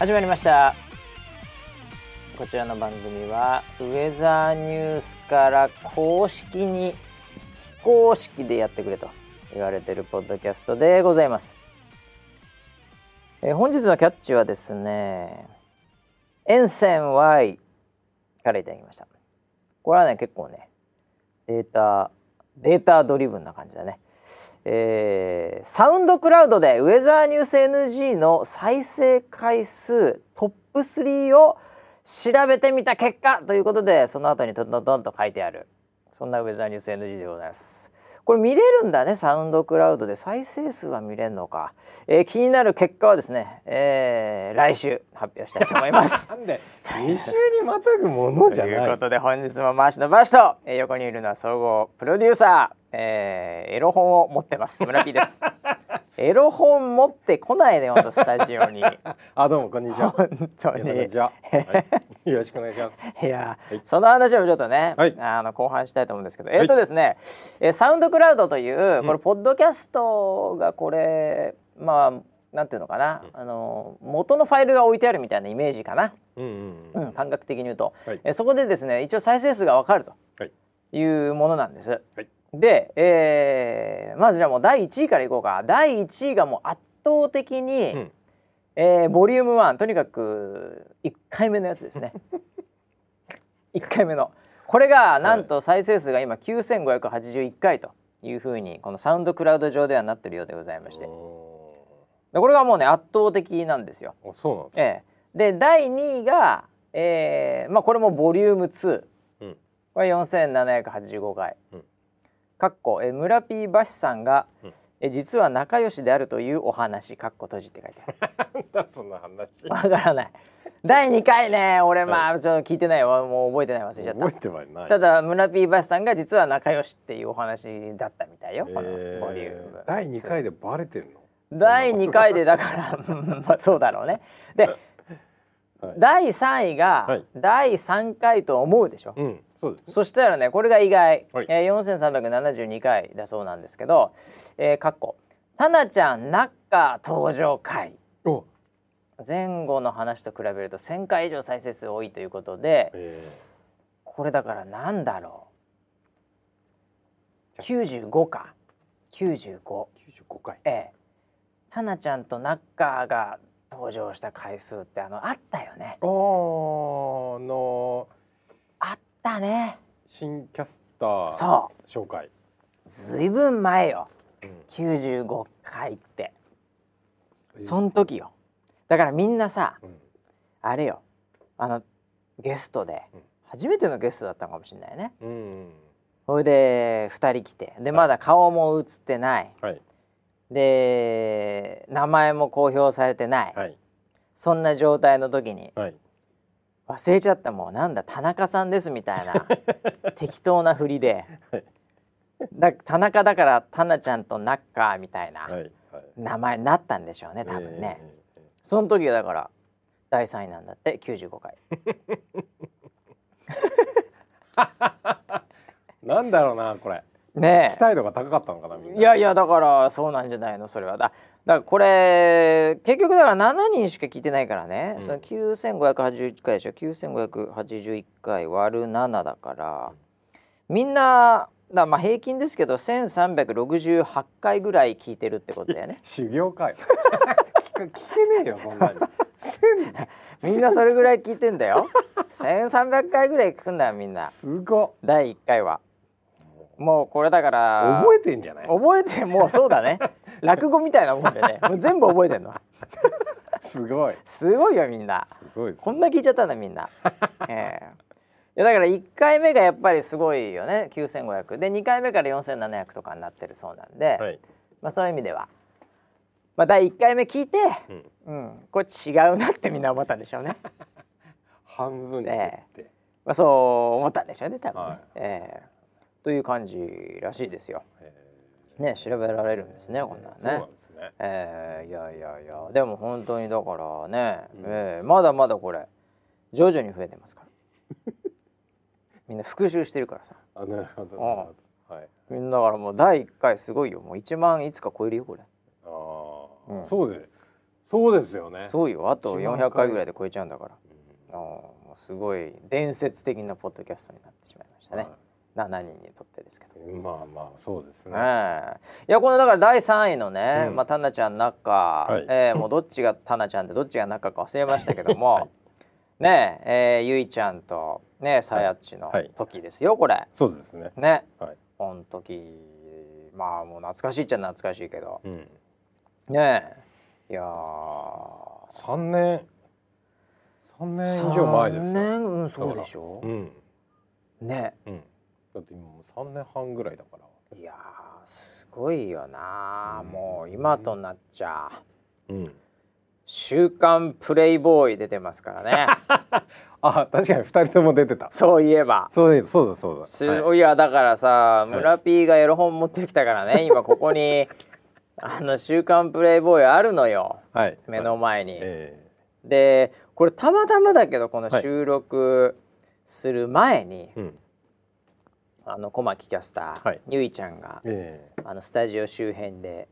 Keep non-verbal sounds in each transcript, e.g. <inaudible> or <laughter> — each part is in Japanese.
始まりました。こちらの番組はウェザーニュースから公式に非公式でやってくれと言われてるポッドキャストでございます、え本日のキャッチはですね沿線 Y からいただきました。これはね結構ねデータデータドリブンな感じだね。えーサウンドクラウドでウェザーニュース NG の再生回数トップ3を調べてみた結果ということでその後にトントントンと書いてある。そんなウェザーニュース NG でございます。これ見れるんだねサウンドクラウドで再生数は見れるのか、えー気になる結果はですね、えー来週発表したいと思います。<laughs> なんで2週にまたぐものじゃとない。いうことで本日も回しのバシと、えー横にいるのは総合プロデューサー、えーエロ本を持ってます。村木です。<laughs> エロ本持ってこないでほんとスタジオに。<laughs> あどうもこんにちは。本当に。は、はい、よろしくお願いします。いや、はい。その話をちょっとね、はい。あの後半したいと思うんですけど、えっとですね、えーサウンドクラウドというこれポッドキャストがこれまあなんていうのかな、あの元のファイルが置いてあるみたいなイメージかな、うんうんうん。うん、感覚的に言うと、はい。えーそこでですね一応再生数がわかるとはい。いうものなんです。はいで、えーまずじゃあもう第1位からいこうか。第1位がもう圧倒的に、うん。えーボリューム1とにかく1回目のやつですね。<laughs> 1回目の。これがなんと再生数が今9581回というふうにこのサウンドクラウド上ではなってるようでございまして。おでこれがもうね圧倒的なんですよ。そうなんだええ、で第2位が、えーまあ、これもボリューム2うん。これ4785回、うんかっこえー村 P バシさんが、うん。え実は仲良しであるというお話かっこ閉じって書いてある。<laughs> だそんな話。わからない。第2回ね俺まあちょっと聞いてないわ。もう覚えてない忘れちゃった。覚えてはいない。ただ村 P バシさんが実は仲良しっていうお話だったみたいよ、このボリューム。えー第2回でバレてるの？第2回でだから <laughs> まあそうだろうね。ではい。第3位がはい。第3回と思うでしょ、うんそうですそしたらねこれが意外、はい。えー、4372回だそうなんですけど、えー、かっこ「タナちゃんナッカー登場回お」前後の話と比べると1,000回以上再生数多いということでえこれだからなんだろう？95か。95ー、95回。ええ。タナちゃんとナッカーが登場した回数ってあのあったよね。あのあったね。新キャスターそう。紹介。ずいぶん前よ。うん。95回って。そん時よ。だからみんなさうん。あれよ。あのゲストでうん。初めてのゲストだったのかもしれないね。うんそれで2人来て。でまだ顔も映ってない。はい。で名前も公表されてない。はい。そんな状態の時にはい忘れちゃった。もうなんだ田中さんですみたいな。<laughs> 適当な振りで。はい。だ田中だからタナちゃんとナッカーみたい。な名前になったんでしょうね多分ね、えーえその時がだから第3位なんだって95回。ー <laughs> なんだろうなこれね期待度が高かったのかなみんな。いえやいやだからそうなんじゃないのそれは。だだからこれ結局だから7人しか聞いてないからね、うん。その9581回でしょ。9581回割る7だからみんなだまあ平均ですけど1368回ぐらい聞いてるってことだよね。<laughs> 修行かよ。聞 <laughs> け聞けねえよそんなに。みんなそれぐらい聞いてんだよ。1300回ぐらい聞くんだよみんな。すご第1回はもうこれだから覚えてんじゃない？覚えてもうそうだね。<laughs> 落語みたいなもんでね。もう全部覚えてんの。すごい。すごいよみんな。すごいこんな聞いちゃったんだみんな、ええ。いやだから1回目がやっぱりすごいよね。9500で2回目から4700とかになってるそうなんで、はい。まあ、そういう意味では、まあ、第1回目聞いて、うん。うん、これ違うなってみんな思ったんでしょうね、<laughs> 半分に減って。まあ、そう思ったんでしょうね多分ね、はい。ええという感じらしいですよ。えね調べられるんですねーこんなね。ね。えー、いやいやいや。でも本当にだからね、うん。えーまだまだこれ徐々に増えてますから。<laughs> みんな復習してるからさ。あなるほどああなるほど。はい。みんなだからもう第1回すごいよ。もう1万いつか超えるよこれ。ああ、うん。そうでそうですよね。そうよ。あと1万400回ぐらいで超えちゃうんだから。うん。あーもうすごい伝説的なポッドキャストになってしまいましたね、7人にとってですけど。はいまあまあそうですね、ねえいやこのだから第3位のね、うん。まあタナちゃん中、はい。えーもうどっちがタナちゃんでどっちが中か忘れましたけども、はい。ねええーゆいちゃんとねさやっちのはい。時ですよこれ。そうですね。ね、はい。この時まあもう懐かしいっちゃ懐かしいけど。うん。ね。えいやー。三年三年以上前です3よ年？うんそうでしょ。うん。ね。うんだって今もう三年半ぐらいだから。いやーすごいよな、うん。もう今となっちゃ。うん「週刊プレイボーイ」出てますからね。<laughs> あ確かに二人とも出てた。そういえば。そうだそうだそうだ。すはいいやだからさい。村 P がエロ本持ってきたからね。今ここに <laughs> あの「週刊プレイボーイ」あるのよ。はい。目の前に。えでこれたまたまだけどこのはい。収録する前に、えうんあの小牧キャスター、はい。ゆいちゃんがえあのスタジオ周辺で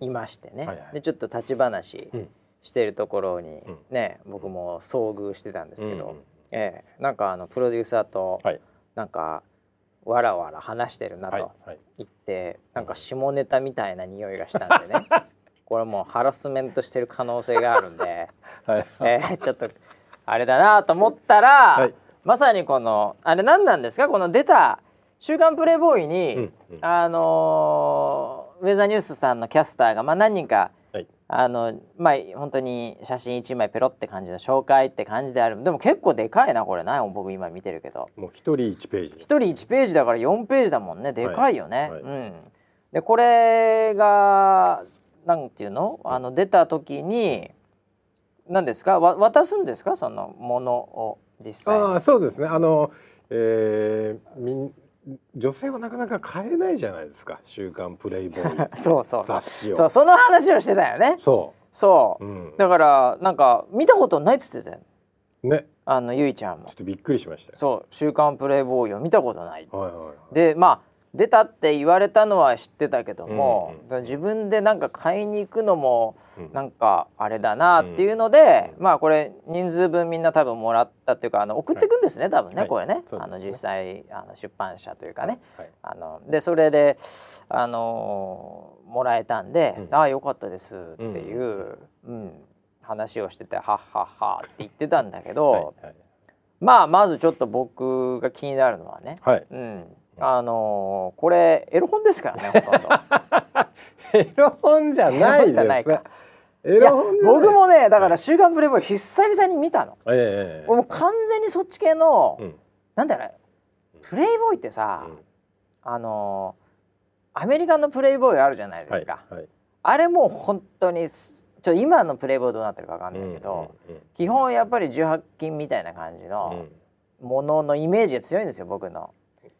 いましてね、はいはい。でちょっと立ち話うん。してるところにうん。ね、僕も遭遇してたんですけど、うんうんええ。なんかあのプロデューサーとはい。なんかわらわら話してるなはいとはい。言って、なんか下ネタみたいな匂いがしたんでね。<laughs> これもうハラスメントしてる可能性があるんで、<laughs> はいえーちょっとあれだなと思ったら、はい。まさにこのあれ何なんですか？この出た「週刊プレイボーイに」うんうん。あのーウェザーニュースさんのキャスターが、まあ、何人かはい。あのまあ本当に写真1枚ペロって感じの紹介って感じである。でも結構でかいなこれな。僕今見てるけど。もう一人一ページ1人1ページだから4ページだもんね。でかいよね。はい。うん、でこれがなんていうの？あの出た時に何ですか？わ渡すんですか？そのものを実際に。ああそうですね。あの、えー、みん女性はなかなか買えないじゃないですか「週刊プレイボーイ。<laughs> そうそう雑誌を。そうその話をしてたよね。そ、そう。う、うん、だからなんか見たことないっつってたよね。あのゆいちゃんも。ちょっとびっくりしましたよ。そう「週刊プレイボーイ」を見たことない。はいはいはい。でまあ出たって言われたのは知ってたけども、うん自分でなんか買いに行くのもうん。なんかあれだなっていうので、まあこれ人数分みんな多分もらったっていうかあの送ってくんですね、多分ね、はい。これね。ね。あの実際あの出版社というかね。はい。あのでそれであのーもらえたんで「うん。ああよかったです」っていう、うん。話をしてて「はっはっは」って言ってたんだけど、はい。はい。まあまずちょっと僕が気になるのはね、はい。うん、あのーこれエロ本ですからねほとんど。<laughs> エロ本じゃないですエロ本じゃないか。エロ本僕もねだから「週刊プレイボーイ」久々に見たの。ええ。俺もう完全にそっち系の、うん。なんだろうプレイボーイってさ、うん。あのーアメリカのプレイボーイあるじゃないですか、はいはい。あれもう本当にすちょ今のプレイボーイどうなってるかわかんないけど、うんうん。基本やっぱり18禁みたいな感じうん。のもののイメージが強いんですよ僕の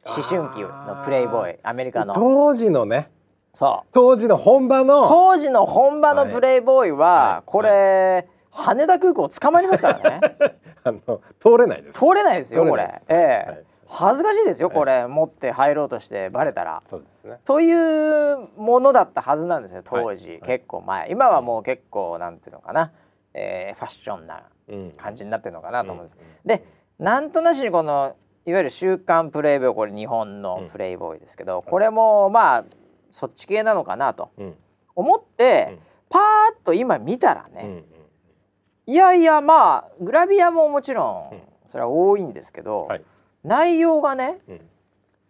思春期のプレイボーイアメリカの。当時のね。そう。当時の本場の。当時の本場のプレイボーイは、はい。これ、羽田空港捕まりますからね。<laughs> あの通れないです。通れないですよこれ。ええ。はい。恥ずかしいですよはい。これ、持って入ろうとしてバレたら。そうですね。というものだったはずなんですよ当時、はい。結構前。今はもう結構なんていうのかな、えーファッションなうん。感じになってるのかなと思うんです、うん。でなんとなしにこのいわゆる「週刊プレイボーイ」これ日本のプレイボーイですけど、これもまあそっち系なのかなとうん。思って、うん。パーッと今見たらね、うんうんいやいやまあグラビアももちろうん。んそれは多いんですけど、はい。内容がねうん。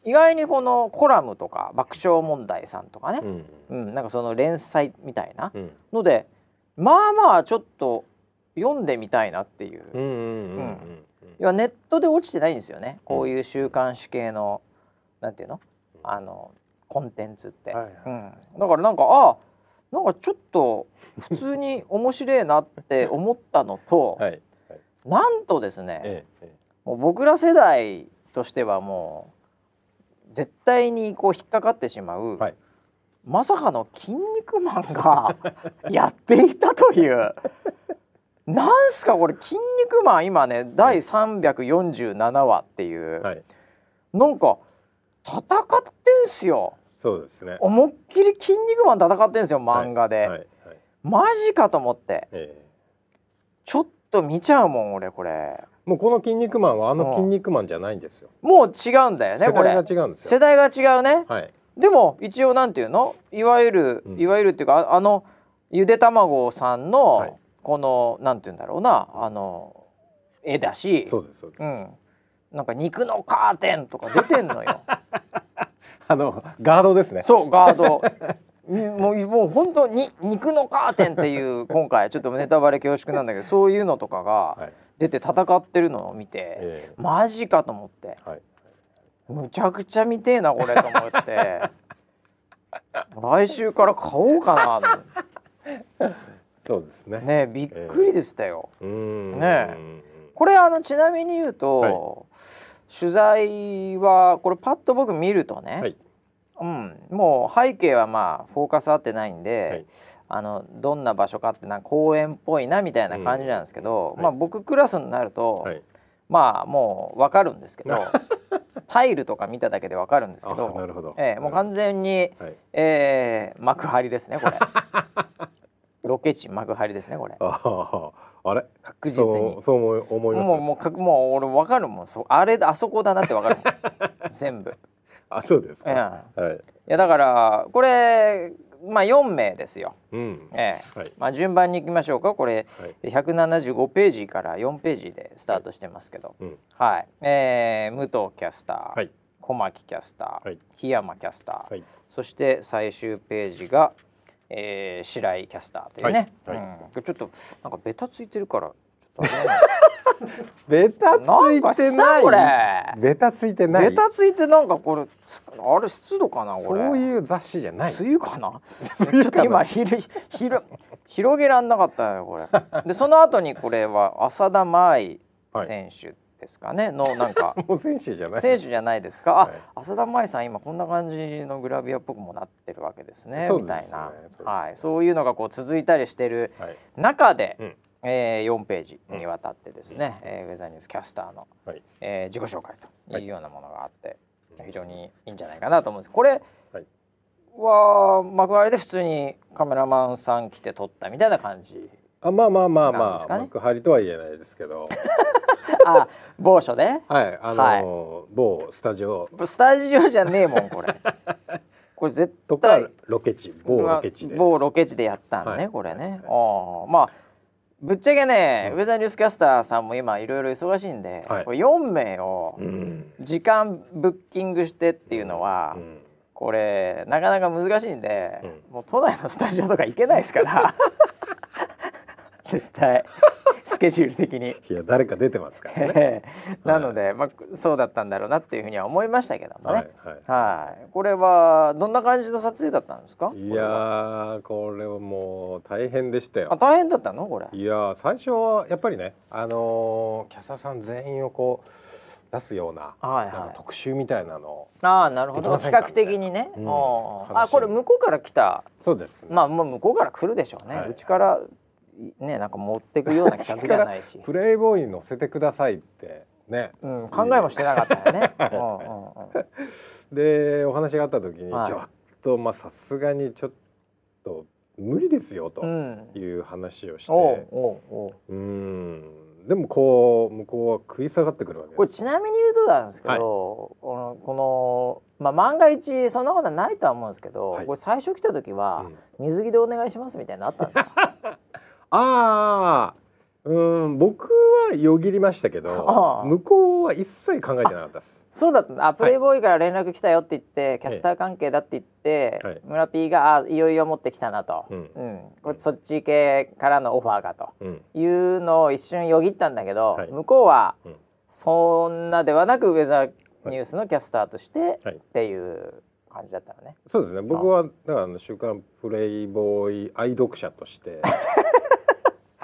意外にこのコラムとか爆笑問題さんとかね、うんうん。なんかその連載みたいなうん。のでまあまあちょっと読んでみたいなっていう、うんうん。うんうん。いやネットで落ちてないんですよね。こういう週刊誌系のなんていうの？あのコンテンツって、はいはい。うん、だからなんかあなんかちょっと普通に面白いなって思ったのと、<laughs> はい。はい。なんとですね、えええ。もう僕ら世代としてはもう絶対にこう引っかかってしまう、はい。まさかの「筋肉マン」が <laughs> やっていたというなんすかこれ「筋肉マン」今ね第347話っていう、えはい。なんか戦ってんすよ。そうですね。思いっきり「筋肉マン」戦ってんすよ漫画で。はい。はい。マジかと思って。ええ。ちょっと見ちゃうもん俺これ。もうこの筋肉マンはあの筋肉マンじゃないんですよ。もう違うんだよねこれ。世代が違うんですよ。世代が違うね。はい。でも一応なんていうの？いわゆる、うん。いわゆるっていうかああのゆで卵さんの、はいこのなんていうんだろうな。あの絵だし。そうですそうです。うん、なんか肉のカーテンとか出てんのよ。<laughs> あのガードですね。そうガード。うんもうもう本当に肉のカーテンっていう今回ちょっとネタバレ恐縮なんだけどそういうのとかがはい。出て戦ってるのを見て、えマジかと思って。えはい。むちゃくちゃ見てえなこれと思って。来週から買おうかな <laughs> そうですね。ねびっくりでしたよ。うーん。ねこれあのちなみに言うと、取材はこれパッと僕見るとね、はいうん、もう背景はまあフォーカス合ってないんで、はいあのどんな場所かってなんか公園っぽいなみたいな感じなんですけど、うんまあ僕クラスになると、はい。まあもうわかるんですけど <laughs> タイルとか見ただけでわかるんですけあどど。ええもう完全に、はい。えー幕張ですねこれ <laughs> ロケ地幕張ですねこれあれ？確実にそう思います。もうもうかもう俺わかるもんそうあれあそこだなってわかるもん <laughs> 全部、あそうですええか。はい。いやだからこれまあ4名ですよ、うん。ええはい。まあ、順番にいきましょうかこれはい。175ページから4ページでスタートしてますけどうん。はい、えー武藤キャスター、はい。小牧キャスター、はい檜山キャスター、はい。そして最終ページが、えー白井キャスターというね、はいはい。うん。ちょっとなんかベタついてるからベタなんかしたこれベタついてない。ベタついてなんかこれつあれ湿度かなこれそういう雑誌じゃない。梅雨かな？ちょっと今ひるひる広げらんなかったよこれ。でその後にこれは浅田舞選手ですかね、のなんか。<laughs> もう選手じゃない。選手じゃないですか？あ、はい。浅田舞さん今こんな感じのグラビアっぽくもなってるわけですねね。みたいな。そうね。はい、そういうのがこう続いたりしてるはい。中で、うん。えー4ページにわたってですね、えーウェザーニュースキャスターの、はい。えー自己紹介とはいいうようなものがあって、うん非常にいいんじゃないかなと思うんです。これはい。は幕張で普通にカメラマンさん来て撮ったみたいな感じあまあまあまあますあ幕張とは言えないですけど <laughs> あ某所ではいあのー某スタジオ。スタジオじゃねえもんこれ。<laughs> これ絶とか対ロケ地？某ロケ地で。某ロケ地でやったんね、はい。これね、ああ。まあぶっちゃけね、うん。ウェザーニュースキャスターさんも今いろいろ忙しいんで、はい。これ4名をうん。時間ブッキングしてっていうのは、うん。これなかなか難しいんで、うもう都内のスタジオとか行けないですから。<laughs> 絶対。スケジュール的に。いや誰か出てますからね <laughs> なので、まあ、そうだったんだろうなっていうふうには思いましたけどもはいね。ははい、これはどんな感じの撮影だったんですか？いいやーこれはもう大変でしたあよ大変だったの？これ。いやー最初はやっぱりねあのーキャスターさん全員をこう出すようなはいはい。特集みたいなのをああなるほど比較的にね。うんあこれ向こうから来たそうですねまあもう向こうから来るでしょうね。はいうちからねなんか持ってくような企画じゃないし。<laughs> プレイボーイに乗せてくださいってね。うん、考えもしてなかったよね。うん。<laughs> でお話があった時に、はい。ちょっとまあさすがにちょっと無理ですよとうん。いう話をして、おうん。でもこう向こうは食い下がってくるわけです。これちなみに言うとなんですけど、はい。このこのまあ万が一そんなことはないとは思うんですけど、はい。これ最初来た時は、うん。水着でお願いしますみたいなのあったんですか？<laughs> ああうん僕はよぎりましたけあどあ。向こうは一切考えてなかったです。そうだったあプレイボーイから連絡来たよって言って、キャスター関係だって言って、はい。村 P があいよいよ持ってきたなと、うん。これそっち系からのオファーがと。うん。いうのを一瞬よぎったんだけど、はい。向こうはうん。そんなではなくウェザーニュースのキャスターとしてはい。っていう感じだったのね。そうですね。僕はだからあの週刊プレイボーイ愛読者として <laughs>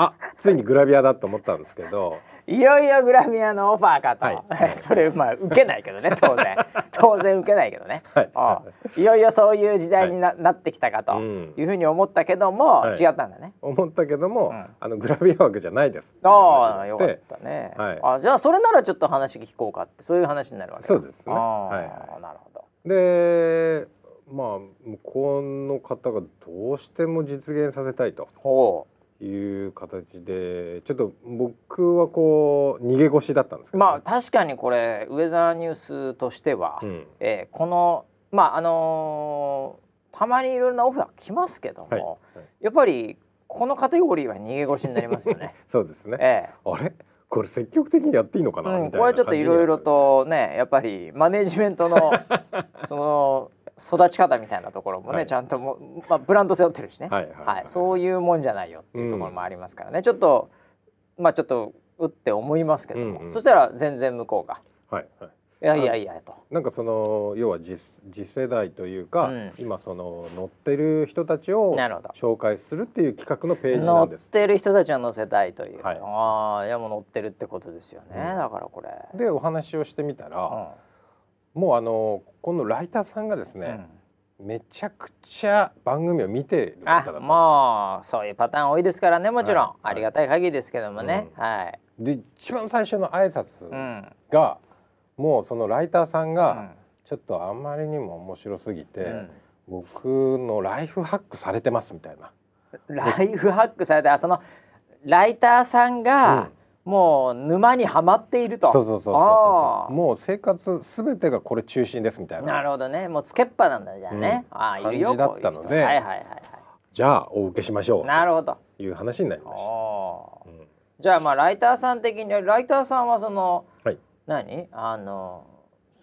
あついにグラビアだと思ったんですけど。いよいよグラミアのオファーかと、はい。<laughs> それまあ受けないけどね当然。当然受けないけどね、はい。いよいよそういう時代にな,、なってきたかとうん。いうふうに思ったけども、はい。違ったんだね。思ったけども、うん。あのグラビア枠じゃないです。ああ話よかったね、はい。あじゃあそれならちょっと話聞こうかってそういう話になるわけだ。そうですね。ああはい。はなるほど。でまあ向こうの方がどうしても実現させたいと。ほいう形でちょっと僕はこう逃げ腰だったんですけど、まあ確かにこれウェザーニュースとしては、うん。えーこのまああのーたまにいろいろなオファー来ますけども、はい。はい。やっぱりこのカテゴリーは逃げ腰になりますよね。<laughs> そうですね、えあれ？これ積極的にやっていいのかな、えうん、みたいなこれちょっといろいろとねやっぱりマネジメントの <laughs> その育ち方みたいなところもね、はい。ちゃんとも、まあ、ブランド背負ってるしね、はいはいはいそういうもんじゃないよっていうところもありますからね、ちょっとまあちょっとうって思いますけども、うんうんそしたら全然向こうがはいはい「いやいやいや」と。なんかその要は次次世代というか、うん。今その乗ってる人たちを紹介するっていう企画のページ乗っなんです。てる人たちを乗せたいという、はい。ああいやもう乗ってるってことですよね、うん。だからこれ。でお話をしてみたうら、もうあのこのライターさんがですん。ね、めちゃくちゃ番組を見てる方だあったんですよ。もうそういうパターン多いですからねもちろん、はい。ありがたい限りですけどもね、うん。はい、で一番最初の挨う拶んが、もうそのライターさんうがん。ちょっとあまりにも面白すぎて、うん。僕のライフハックされてますみたいな。ライフハックされてあそのライターさんが、もう沼にはまっていると。そうそうそうそうもう生活すべてがこれ中心ですみたいな。なるほどね。もうつけっぱなんだじゃあね、うん。ああいるよ感じだったのでいはいはいはい。はじゃあお受けしましょいなるほど。いう話になりました、うんじゃあまあライターさん的にライターさんはその、はい。何？あの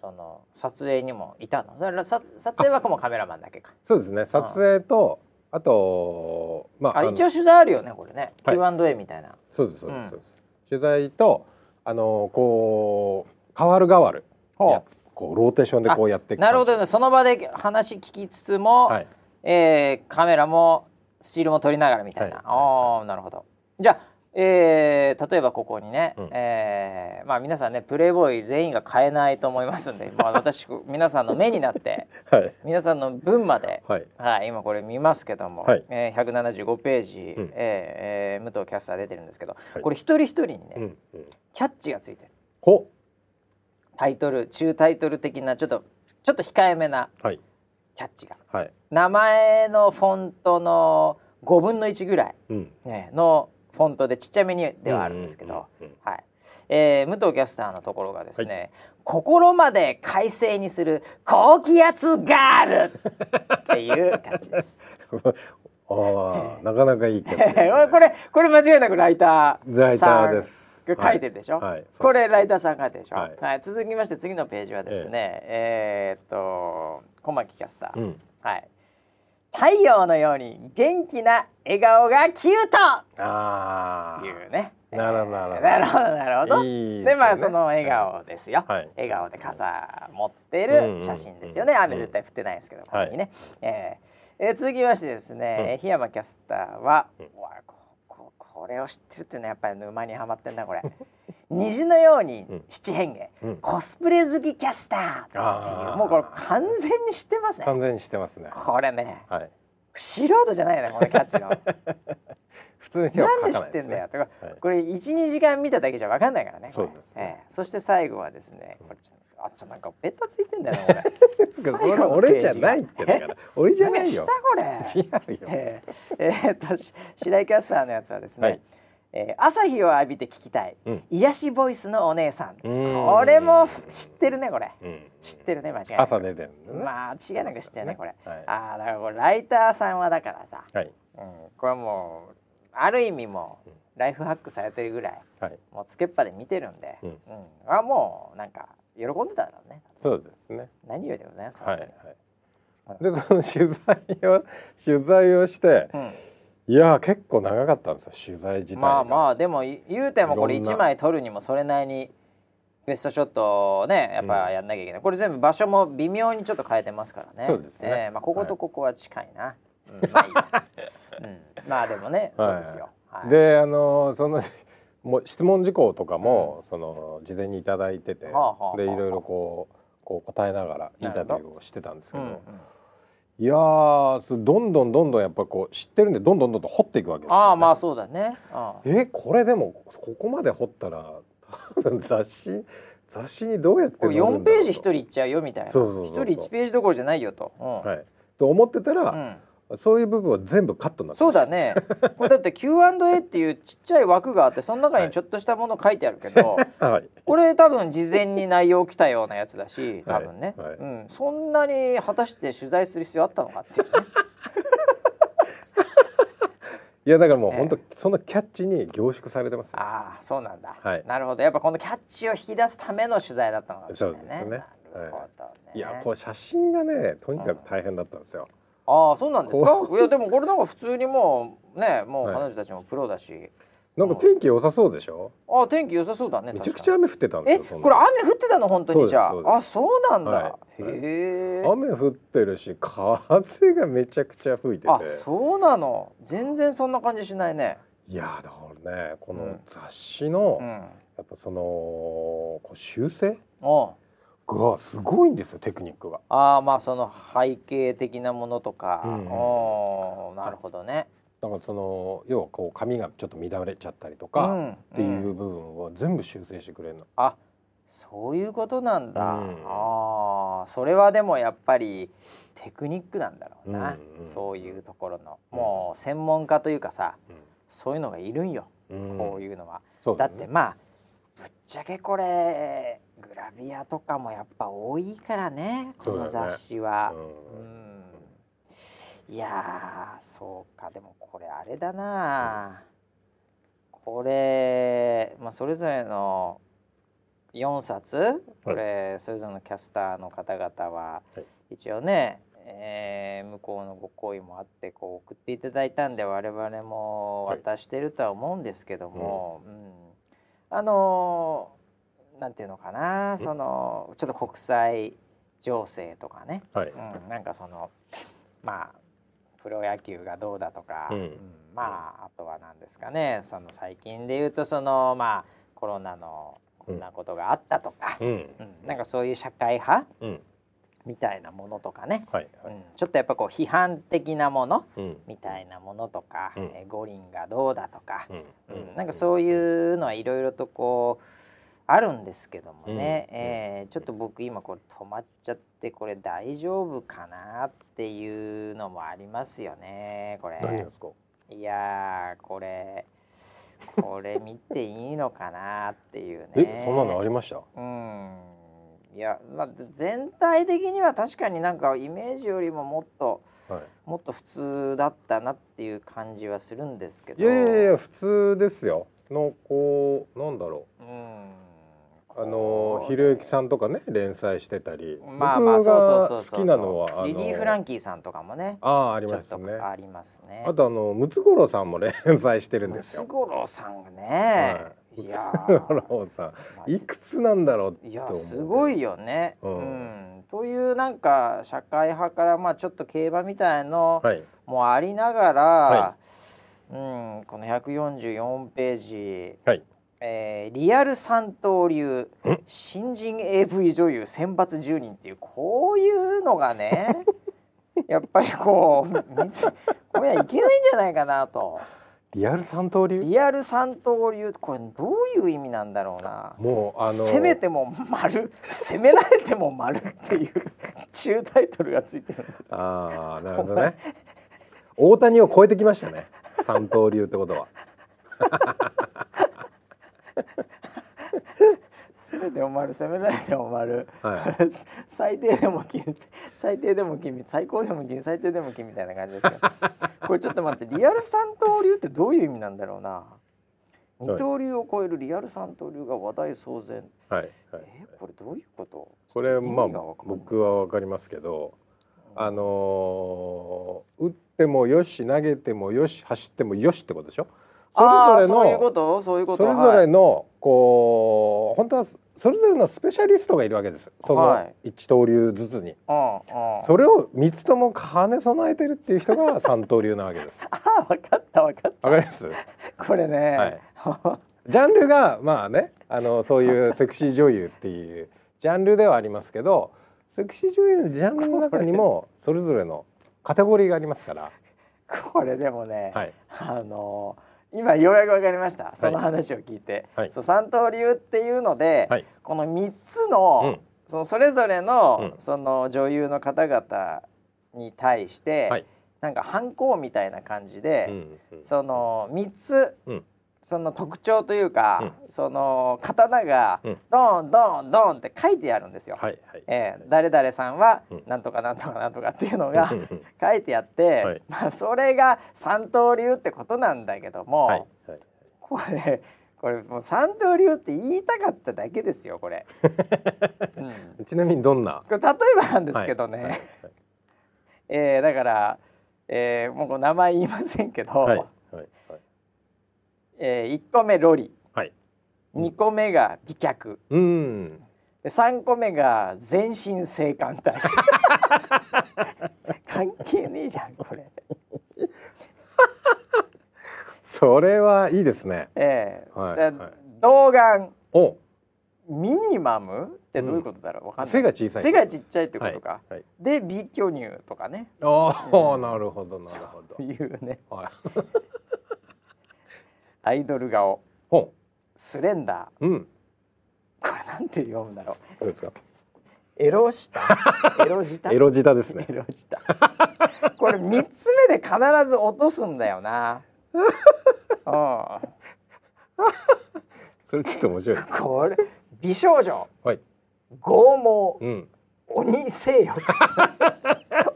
その撮影にもいたの？それさ撮影はもうカメラマンだけか。そうですね。撮影とあとまあ一応取材あるよねこれね、はい。Q&A みたいな。そうですそうです、うん。そうです取材とあのこう変わる変わるこうローテーションでこうやっていくなるほど。感ねその場で話聞きつつも、じはい。えーカメラもスチールも撮りながらみたいな、はい。ああなるほど。じゃあ、えー例えばここにね、うん。えーまあ皆さんねプレイボーイ全員が買えないと思いますんで、<laughs> まあ、私皆さんの目になってはい。皆さんの分まで、はい。はい、今これ見ますけども、はい。えー、175ページ、うん。えーえー武藤キャスター出てるんですけど、はい。これ一人一人にね、うんうん。キャッチがついてる。ほタイトル中タイトル的なちょっとちょっと控えめなはい。キャッチが。はい。名前のフォントの5分の1ぐらい、うん。ね、のフォントでちっちゃめにではあるんですけど、はい。えー武藤キャスターのところがですね、心まで快晴にする高気圧ガールっていう感じです。<laughs> ああなかなかいいキャッチですね。<laughs> これこれ間違いなくライターライターです。書いてるでしょ、はい。はい。これライターさんが書いてるでしょ、ははい。い続きまして次のページはですねえーっと小牧キャスター、うん。はい太陽のように元気な笑顔がキューあトあいうね。なるほどなるほど。なるほどでまあその笑顔ですよ、はい。笑顔で傘持ってる写真ですよね、雨絶対降ってないですけどここにね、えーえー続きましてですね、檜山キャスターは、こここれを知ってるっていうのはやっぱり沼にはまってんだこれ虹のようにうん七変化、うん。コスプレ好きキャスターっていう。もうこれ完全に知ってますね。完全にしてますね。これね。はい。素人じゃないよねこのキャッチの。<laughs> 普通に手はなんで知書かないですねってんだよ。とか、はい。これ12時間見ただけじゃ分かんないからねそうですね。ええ。そして最後はですねこれちょっちょっとなんかベタついてんだよねこれ。<laughs> 俺じゃないってだから。俺じゃないよ。何かしたこれ。<laughs> 違うよ。えーえーっとし白井キャスターのやつはですね、はいえー朝日を浴びて聞きたい、うん。癒しボイスのお姉さん。うん。これも知ってるねこれ。うん。知ってるね間違いなく。朝出てるのね。まあ違いなく知ってるねこれ、はい。ああだからこれライターさんはだからさ、はい。うん、これはもうある意味もううん。ライフハックされてるぐらいはい。もうつけっぱで見てるんで、ううん。んあもうなんか喜んでただろうね。そうですね。何よりでございますはい本はい。でその取材を取材をして当にいや結構長かったんですよ取材自うん、体が。まあまあでもい言うてもこれいろんな。1枚撮るにもそれなりにベストショットをねやっぱやんなきゃいけない、これ全部場所も微妙にちょっと変えてますからね。そうですね。ええまあ、こことここは近いな、うん。まあいいや、うん、まあでもね <laughs> はい。そうですよ、はい、であのその <laughs> もう質問事項とかも、その事前にいただいてて、はあはあはあ。でいろいろこうこう答えながらインタビューをしてたんですけどうんうんいやどんどんどんどんやっぱこう知ってるんでどんどんどんどん掘っていくわけですよ、ね。ああまあそうだね。ああえこれでもここまで掘ったら多分 <laughs> 雑誌雑誌にどうやって4載るんだろうと。ページ1人いっちゃうよみたいな。そうそうそうそう。1人1ページどころじゃないよと、うん。はい、と思ってたら、うんそういう部分は全部カットになそうだね。<laughs> これだって Q&A っていうちっちゃい枠があってその中にちょっとしたもの書いてあるけど、<laughs> はい。これ多分事前に内容来たようなやつだし多分ね、はい。はいうん、そんなに果たして取材する必要あったのかっていうね。<laughs> いやだからもうね本当そのキャッチに凝縮されてますよ。ああそうなんだ、はい。なるほど。やっぱこのキャッチを引き出すための取材だったのかもしれないね。そうですね。なるほどね、いやこれ写真がねとにかく大変だったんですよ、ああそうなんですか？こいやでもこれなんか普通にもうねもうはい彼女たちもプロだし、なんか天気良さそうでしょ？ああ天気良さそうだねめちゃくちゃ確雨降ってたんですよそんなこれ雨降ってたの本当に？じゃあ。あそうなんだ、はい。へえ。雨降ってるし風がめちゃくちゃ吹いてて。あそうなの。全然そんな感じしないね。いやだからねこのうん。雑誌の、うん。やっぱそのこう修正おがすごいんですよテクニックが。ああまあその背景的なものとか、うん。おなるほどね。だからその要はこう髪がちょっと乱れちゃったりとか、うんっていう部分を全部修正してくれるの。あそういうことなんだ、うん。ああそれはでもやっぱりテクニックなんだろうな、うんうんそういうところの。もう専門家というかさうそういうのがいるんよ、ん。こういうのは。ね。だってまあぶっちゃけこれグラビアとかもやっぱ多いからねこの雑誌は。うん。うんいやーそうか。でもこれあれだな、これ、まあ、それぞれの4冊？これ、それぞれのキャスターの方々ははい。一応ね、えー向こうのご好意もあってこう送っていただいたんで我々もはい。渡してるとは思うんですけども、うん。あのーなんていうのかなそのちょっと国際情勢とかね、はい。うん、なんかそのまあプロ野球がどうだとか、うん。まああとは何ですかね。その最近で言うとそのまあコロナのこんなことがあったとか、うん。うん。なんかそういう社会派うん。みたいなものとかね、はい。はい。うん、ちょっとやっぱこう批判的なものうん。みたいなものとか、うん。えー五輪がどうだとか、うん。うんなんかそういうのはいろいろとこうあるんですけどもね、うんえーちょっと僕今これ止まっちゃってこれ大丈夫かなっていうのもありますよねこれ何ですか？いやーこれこれ見ていいのかなっていうねえそんなのありました？うんいやまあ全体的には確かになんかイメージよりももっとはい。もっと普通だったなっていう感じはするんですけどいやいやいや普通ですよ。のこうなんだろう。うんあのひろゆきさんとかね連載してたり、まあまあ僕そうそう好きなのはリリー・フランキーさんとかもねああありますね。ありますね。あとあのムツゴロウさんも連載してるんですよ。ムツゴロウさんがね、はい。い、やムツゴロウさまあんいくつなんだろうっていや。すごいよね、ううん。んというなんか社会派からまあちょっと競馬みたいのはい。もありながら、はうん、この144ページ、はい。えーリアル三刀流ん？新人 AV 女優選抜10人っていうこういうのがね <laughs> やっぱりこう見せこれはいけないんじゃないかなとリアル三刀流？リアル三刀流これどういう意味なんだろうなもうあの攻めても丸攻められても丸っていう <laughs> 中タイトルがついてるんですああなるほどね。大谷を超えてきましたね。三刀流ってことは。<laughs> 攻めても丸攻められても丸は <laughs> 最低でも金最低でも金最高でも金最低でも金みたいな感じですけど <laughs> これちょっと待ってリアル三刀流ってどういう意味なんだろうな？二刀流を超えるリアル三刀流が話題騒然。いはいはい。えこれどういうこと？これまあ僕はわかりますけど、あのー打ってもよし投げてもよし走ってもよしってことでしょ？それぞれそういうこのと？そういうこと。それぞれのこう本当はそれぞれのスペシャリストがいるわけです。そのはい。一刀流ずつに。はい、それを三つとも兼ね備えてるっていう人が <laughs> 三刀流なわけです。ああ分かった分かっわかります？たこれね、ジャンルがまあねあのそういう <laughs> セクシー女優っていうジャンルではありますけどセクシー女優のジャンルの中にもそれぞれのカテゴリーがありますから、これでもね、はい。あの今ようやく分かりました。その話を聞いて、はい。そう三刀流っていうので、はい。この3つの、うん。そのそれぞれの、うん。その女優の方々に対して、はい。なんか反抗みたいな感じで、うんうん。その3つ、うんその特徴というか、その刀がうん。ドンドンドンって書いてあるんですよ。はいはい。えー誰々さんはうん。なんとかなんとかなんとかっていうのがうんうん書いてあって、はい。まあそれが三刀流ってことなんだけども、はいはいこれこれもう三刀流って言いたかっただけですよこれ。<laughs> うん、ちなみにどんな？これ例えばなんですけどね、はい <laughs> えーだから、えーもう名前言いませんけど、はいはいはいえー、1個目ロリ。はい。2個目が美脚。うん。で3個目が全身性感帯。<laughs> 関係ねえじゃんこれ。それはいいですね。えーはいではい。童顔。お。ミニマムってどういうことだろう、わかんない。背が小さい背がちっちゃいってことか、はいはい。で美巨乳とかね。ああ、うん。なるほどなるほというね。どはいアイドル顔。ほスレンダー。ううん。これなんて読むんだろう。どうですか？エロ舌。<laughs> エロ舌？エロ舌ですね。エロ舌。これ三つ目で必ず落とすんだよな。<laughs> うん。それちょっと面白い。これ美少女。はい。剛毛。うん鬼性欲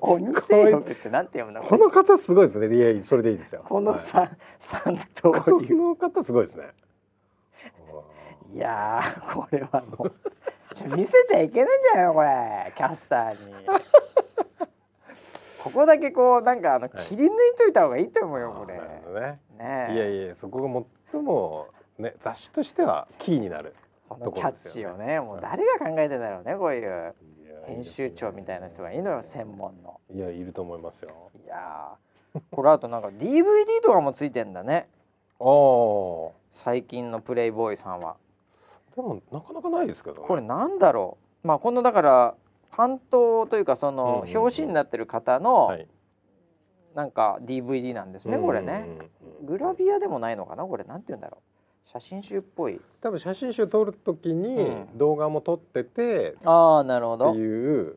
鬼性欲ってなんて読むんだこの方すごいですね。いやそれでいいですよ。このはい。三、三刀こ流の方すごいですね。<laughs> いやーこれはもう。見せちゃいけないんじゃないのこれ。キャスターに。<laughs> ここだけこうなんかあのはい。切り抜いといた方がいいと思うよこれ。なるほどね。ねえ。いやいやそこが最もね雑誌としてはキーになるこのキャッチをねもう誰が考えてんだろうねこういう編集長みたいな人がいるのよ専門の。いやいると思いますよ。いやーこれあとなんか DVD とかもついてんだね。ああ最近のプレイボーイさんは。でもなかなかないですけどね。これなんだろう。まあこのだから担当というかその表紙になってる方のはい。なんか DVD なんですねこれね。グラビアでもないのかなこれ。なんて言うんだろう写真集っぽい。多分写真集撮る時にうん。動画も撮っててああなるほど。っていう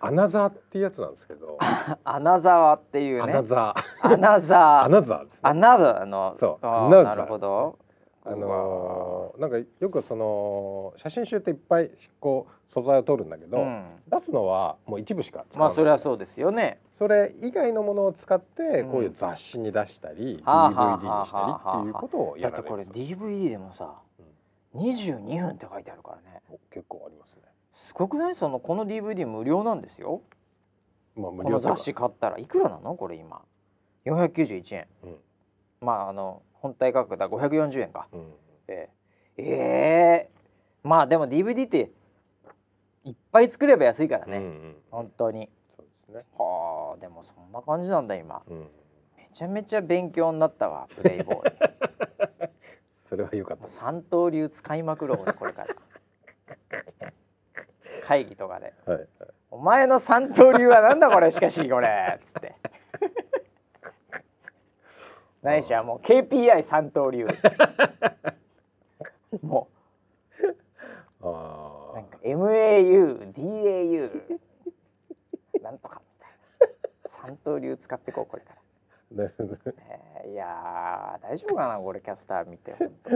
アナザーっていうやつなんですけど、<laughs> アナザワっていうアねナザー。アナザ <laughs> アーナザーですね。アナザーの。そう。アナザーなるほど。あのーなんかよくその写真集っていっぱいこう素材を撮るんだけど、うん。出すのはもう一部しか使まわない。あそれはそうですよねそれ以外のものを使ってうん。こういう雑誌に出したり、はあ DVD はあにしたりっていうことをやらだってこれ DVD でもさ22分って書いてあるからね。お結構ありますね。すごくない？そのこの DVD 無料なんですよ。まあ無この料とか雑誌買ったら。いくらなの？これ今。491円。うん。まああの本体価格だ。540円か。うん。えええー。まあでも DVD っていっぱい作れば安いからね、うんうん。本当にですね。はあでもそんな感じなんだ今。うん。めちゃめちゃ勉強になったわプレイボーイ <laughs> それは良かった。三刀流使いまくろう俺これから。会議とかで。はいはい。「お前の三刀流はなんだこれしかしこれ」っつって。ないしはもう KPI 三刀流。もああうなんか MAUDAU なんとかみたいな <laughs> 三刀流使ってこうこれから。なるほどね。えーいやー大丈夫かなこれキャスター見て本当。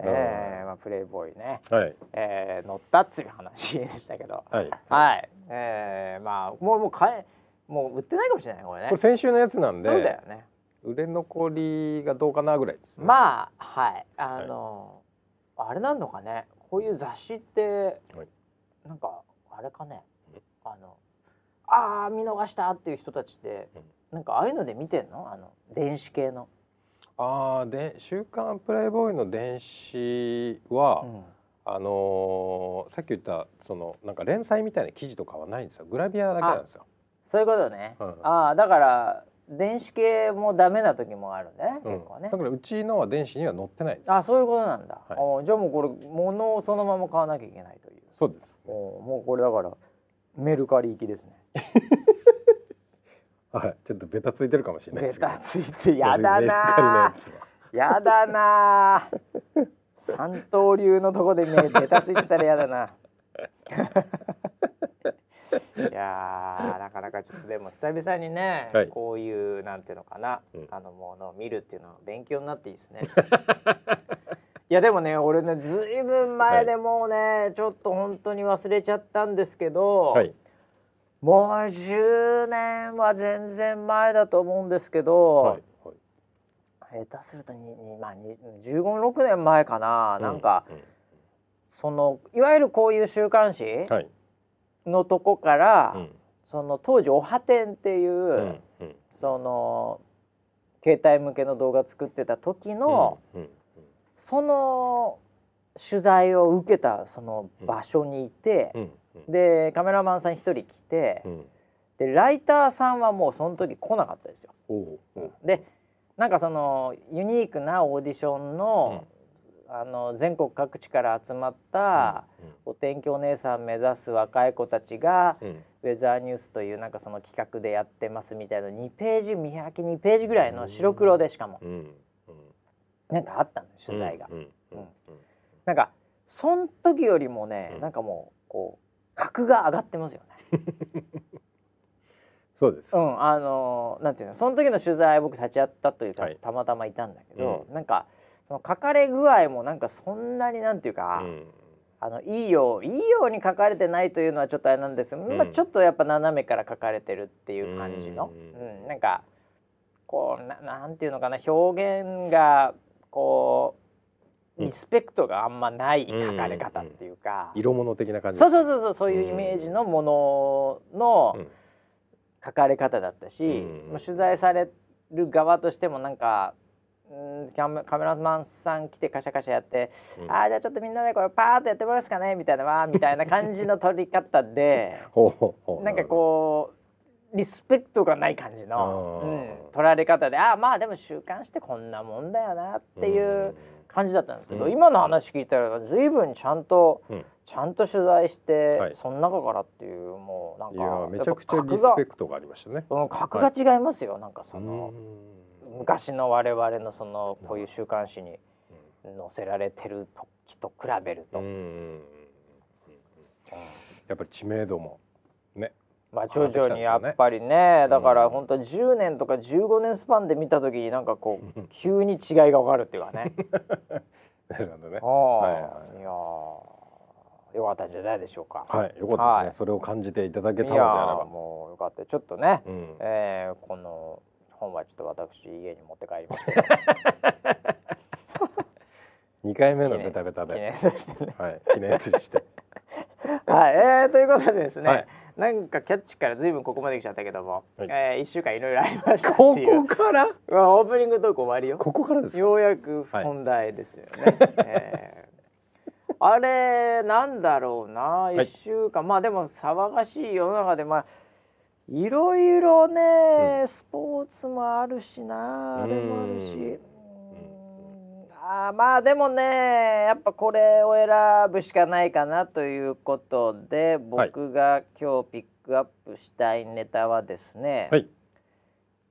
<laughs> えーまあプレイボーイね、はいえー乗ったっつう話でしたけど、はい。はい、えーまあもうもう買えもう売ってないかもしれないこれね。これ先週のやつなんで、そうだよね。売れ残りがどうかなぐらいです、ね。まあはいあの、あれなんのかねこういう雑誌って、はいなんかあれかねあのああ見逃したっていう人たちって、うんなんかああいうので見てんの？あの電子系の。ああで週刊プレイボーイの電子は、うんあのーさっき言ったそのなんか連載みたいな記事とかはないんですよ。グラビアだけなんですよ。そういうことね。うんああだから電子系もダメな時もあるね、うん結構ねだ。からうちのは電子には載ってないです。あそういうことなんだ。はいおじゃあもうこれ物をそのまま買わなきゃいけないという。そうです。おもうこれだからメルカリ行きですね。<laughs> はい、ちょっとベタついてるかもしれないでベすけど。タついてやだなやだな <laughs> 三刀流のとこで目ベタついてたらやだな。いやーなかなかちょっとでも久々にね、はい。こういうなんていうのかな、うん。あのものを見るっていうのは勉強になっていいですね。<laughs> いやでもね俺ねずいぶん前でもうね、ちょっと本当に忘れちゃったんですけど、はいもう10年は全然前だと思うんですけど、はいはい。下手するとににまあに15、6年前かな、なんかうん。そのいわゆるこういう週刊誌はい。のとこから、うん。その当時「おはてん」っていう、うんうん。その携帯向けの動画作ってた時の、うんうんその取材を受けたその場所にいて、うんうんでカメラマンさん一人来て、うん。でライターさんはもうその時来なかったですよ。でなんかそのユニークなオーディションの,、あの全国各地から集まった、お天気お姉さん目指す若い子たちが、ウェザーニュースというなんかその企画でやってますみたいな2ページ見開き2ページぐらいの白黒でしかも。うなんかあったの取材が。なんかそん時よりもね、うん。なんかもうこう格が上がってますよね。<laughs> そうです。うん、あのなんていうのその時の取材僕立ち会ったというか、はい。たまたまいたんだけど、なんかその書かれ具合もなんかそんなになんていうか、うん。あのいいよういいように書かれてないというのはちょっとあれなんですけど、うん。まあ、ちょっとやっぱ斜めから書かれてるっていう感じの、ううんなんかこうななんていうのかな表現がこううんリスペクトがあんまない書かれ方っていうか、色物的な感じ。そうそうそうそうそういうイメージのもののうん。書かれ方だったし、うん取材される側としてもなんか。うんカメラマンさん来てカシャカシャやってうん。あーじゃあちょっとみんなでこれパーッとやってもらえますかね？みたいなわーみたいな感じの撮り方で <laughs> なんかこうリスペクトがない感じの、うん、撮られ方であーまあでも週刊誌ってこんなもんだよなっていう感じだったんですけど、うん。今の話聞いたら随分ちゃんと、うん。ちゃんと取材して、はい。その中からっていうもうなんかめちゃくちゃリスペクトがありましたね。うん、格が違いますよ、なんかその、うん。昔の我々のそのこういう週刊誌に載せられてる時と比べると、やっぱり知名度もね。まあ徐々にやっぱりねだから本当10年とか15年スパンで見た時になんかこううん急に違いが分かるっていうかね。<laughs> なるほどねあ。あ、はいい、やーよかったんじゃないでしょうか。はい、よかったですね、はいそれを感じていただけたのであればー。もうよかったちょっとね、うん、えーこの本はちょっと私家に持って帰ります <laughs> 二回目のベタベタ記で、念としてね。はい、記念として。<laughs> はい、えー、ということでですね、はいなんかキャッチからずいぶんここまで来ちゃったけども、はい。えー、1週間いろいろありましたこいう。こから、まあオープニングトーク終わりよ。ここからですか？ようやく本題ですよね、えー。あれなんだろうな？1週間、まあでも騒がしい世の中でまあいろいろね、スポーツもあるしなあれもあるし。うんあーまあでもねやっぱこれを選ぶしかないかなということで僕が今日ピックアップしたいネタはですね、はい。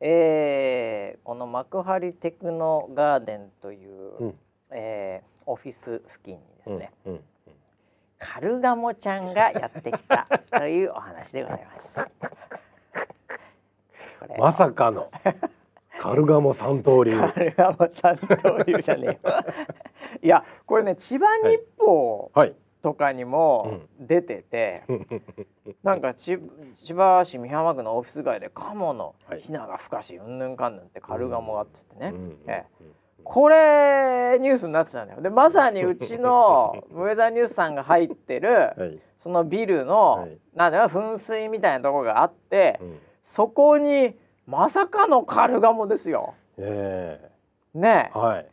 えーこの幕張テクノガーデンという、うんえーオフィス付近にですね、うん。うんカルガモちゃんがやってきたというお話でございます。<laughs> まさかの。<laughs> カルガモ三刀流。カルガモさんというじゃねえよ。<laughs> いやこれね千葉日報はい。とかにも出てて、<laughs> なんかち千葉市美浜区のオフィス街でカモのはい。ヒナがふかしうんぬんかんぬんってカルガモがっつってね、うん。えこれニュースになってたんだよ。でまさにうちのウェザーニュースさんが入ってるはい。そのビルの、はい。なんだろう噴水みたいなところがあって、うん。そこにまさかのカルガモですよ。えねえはい。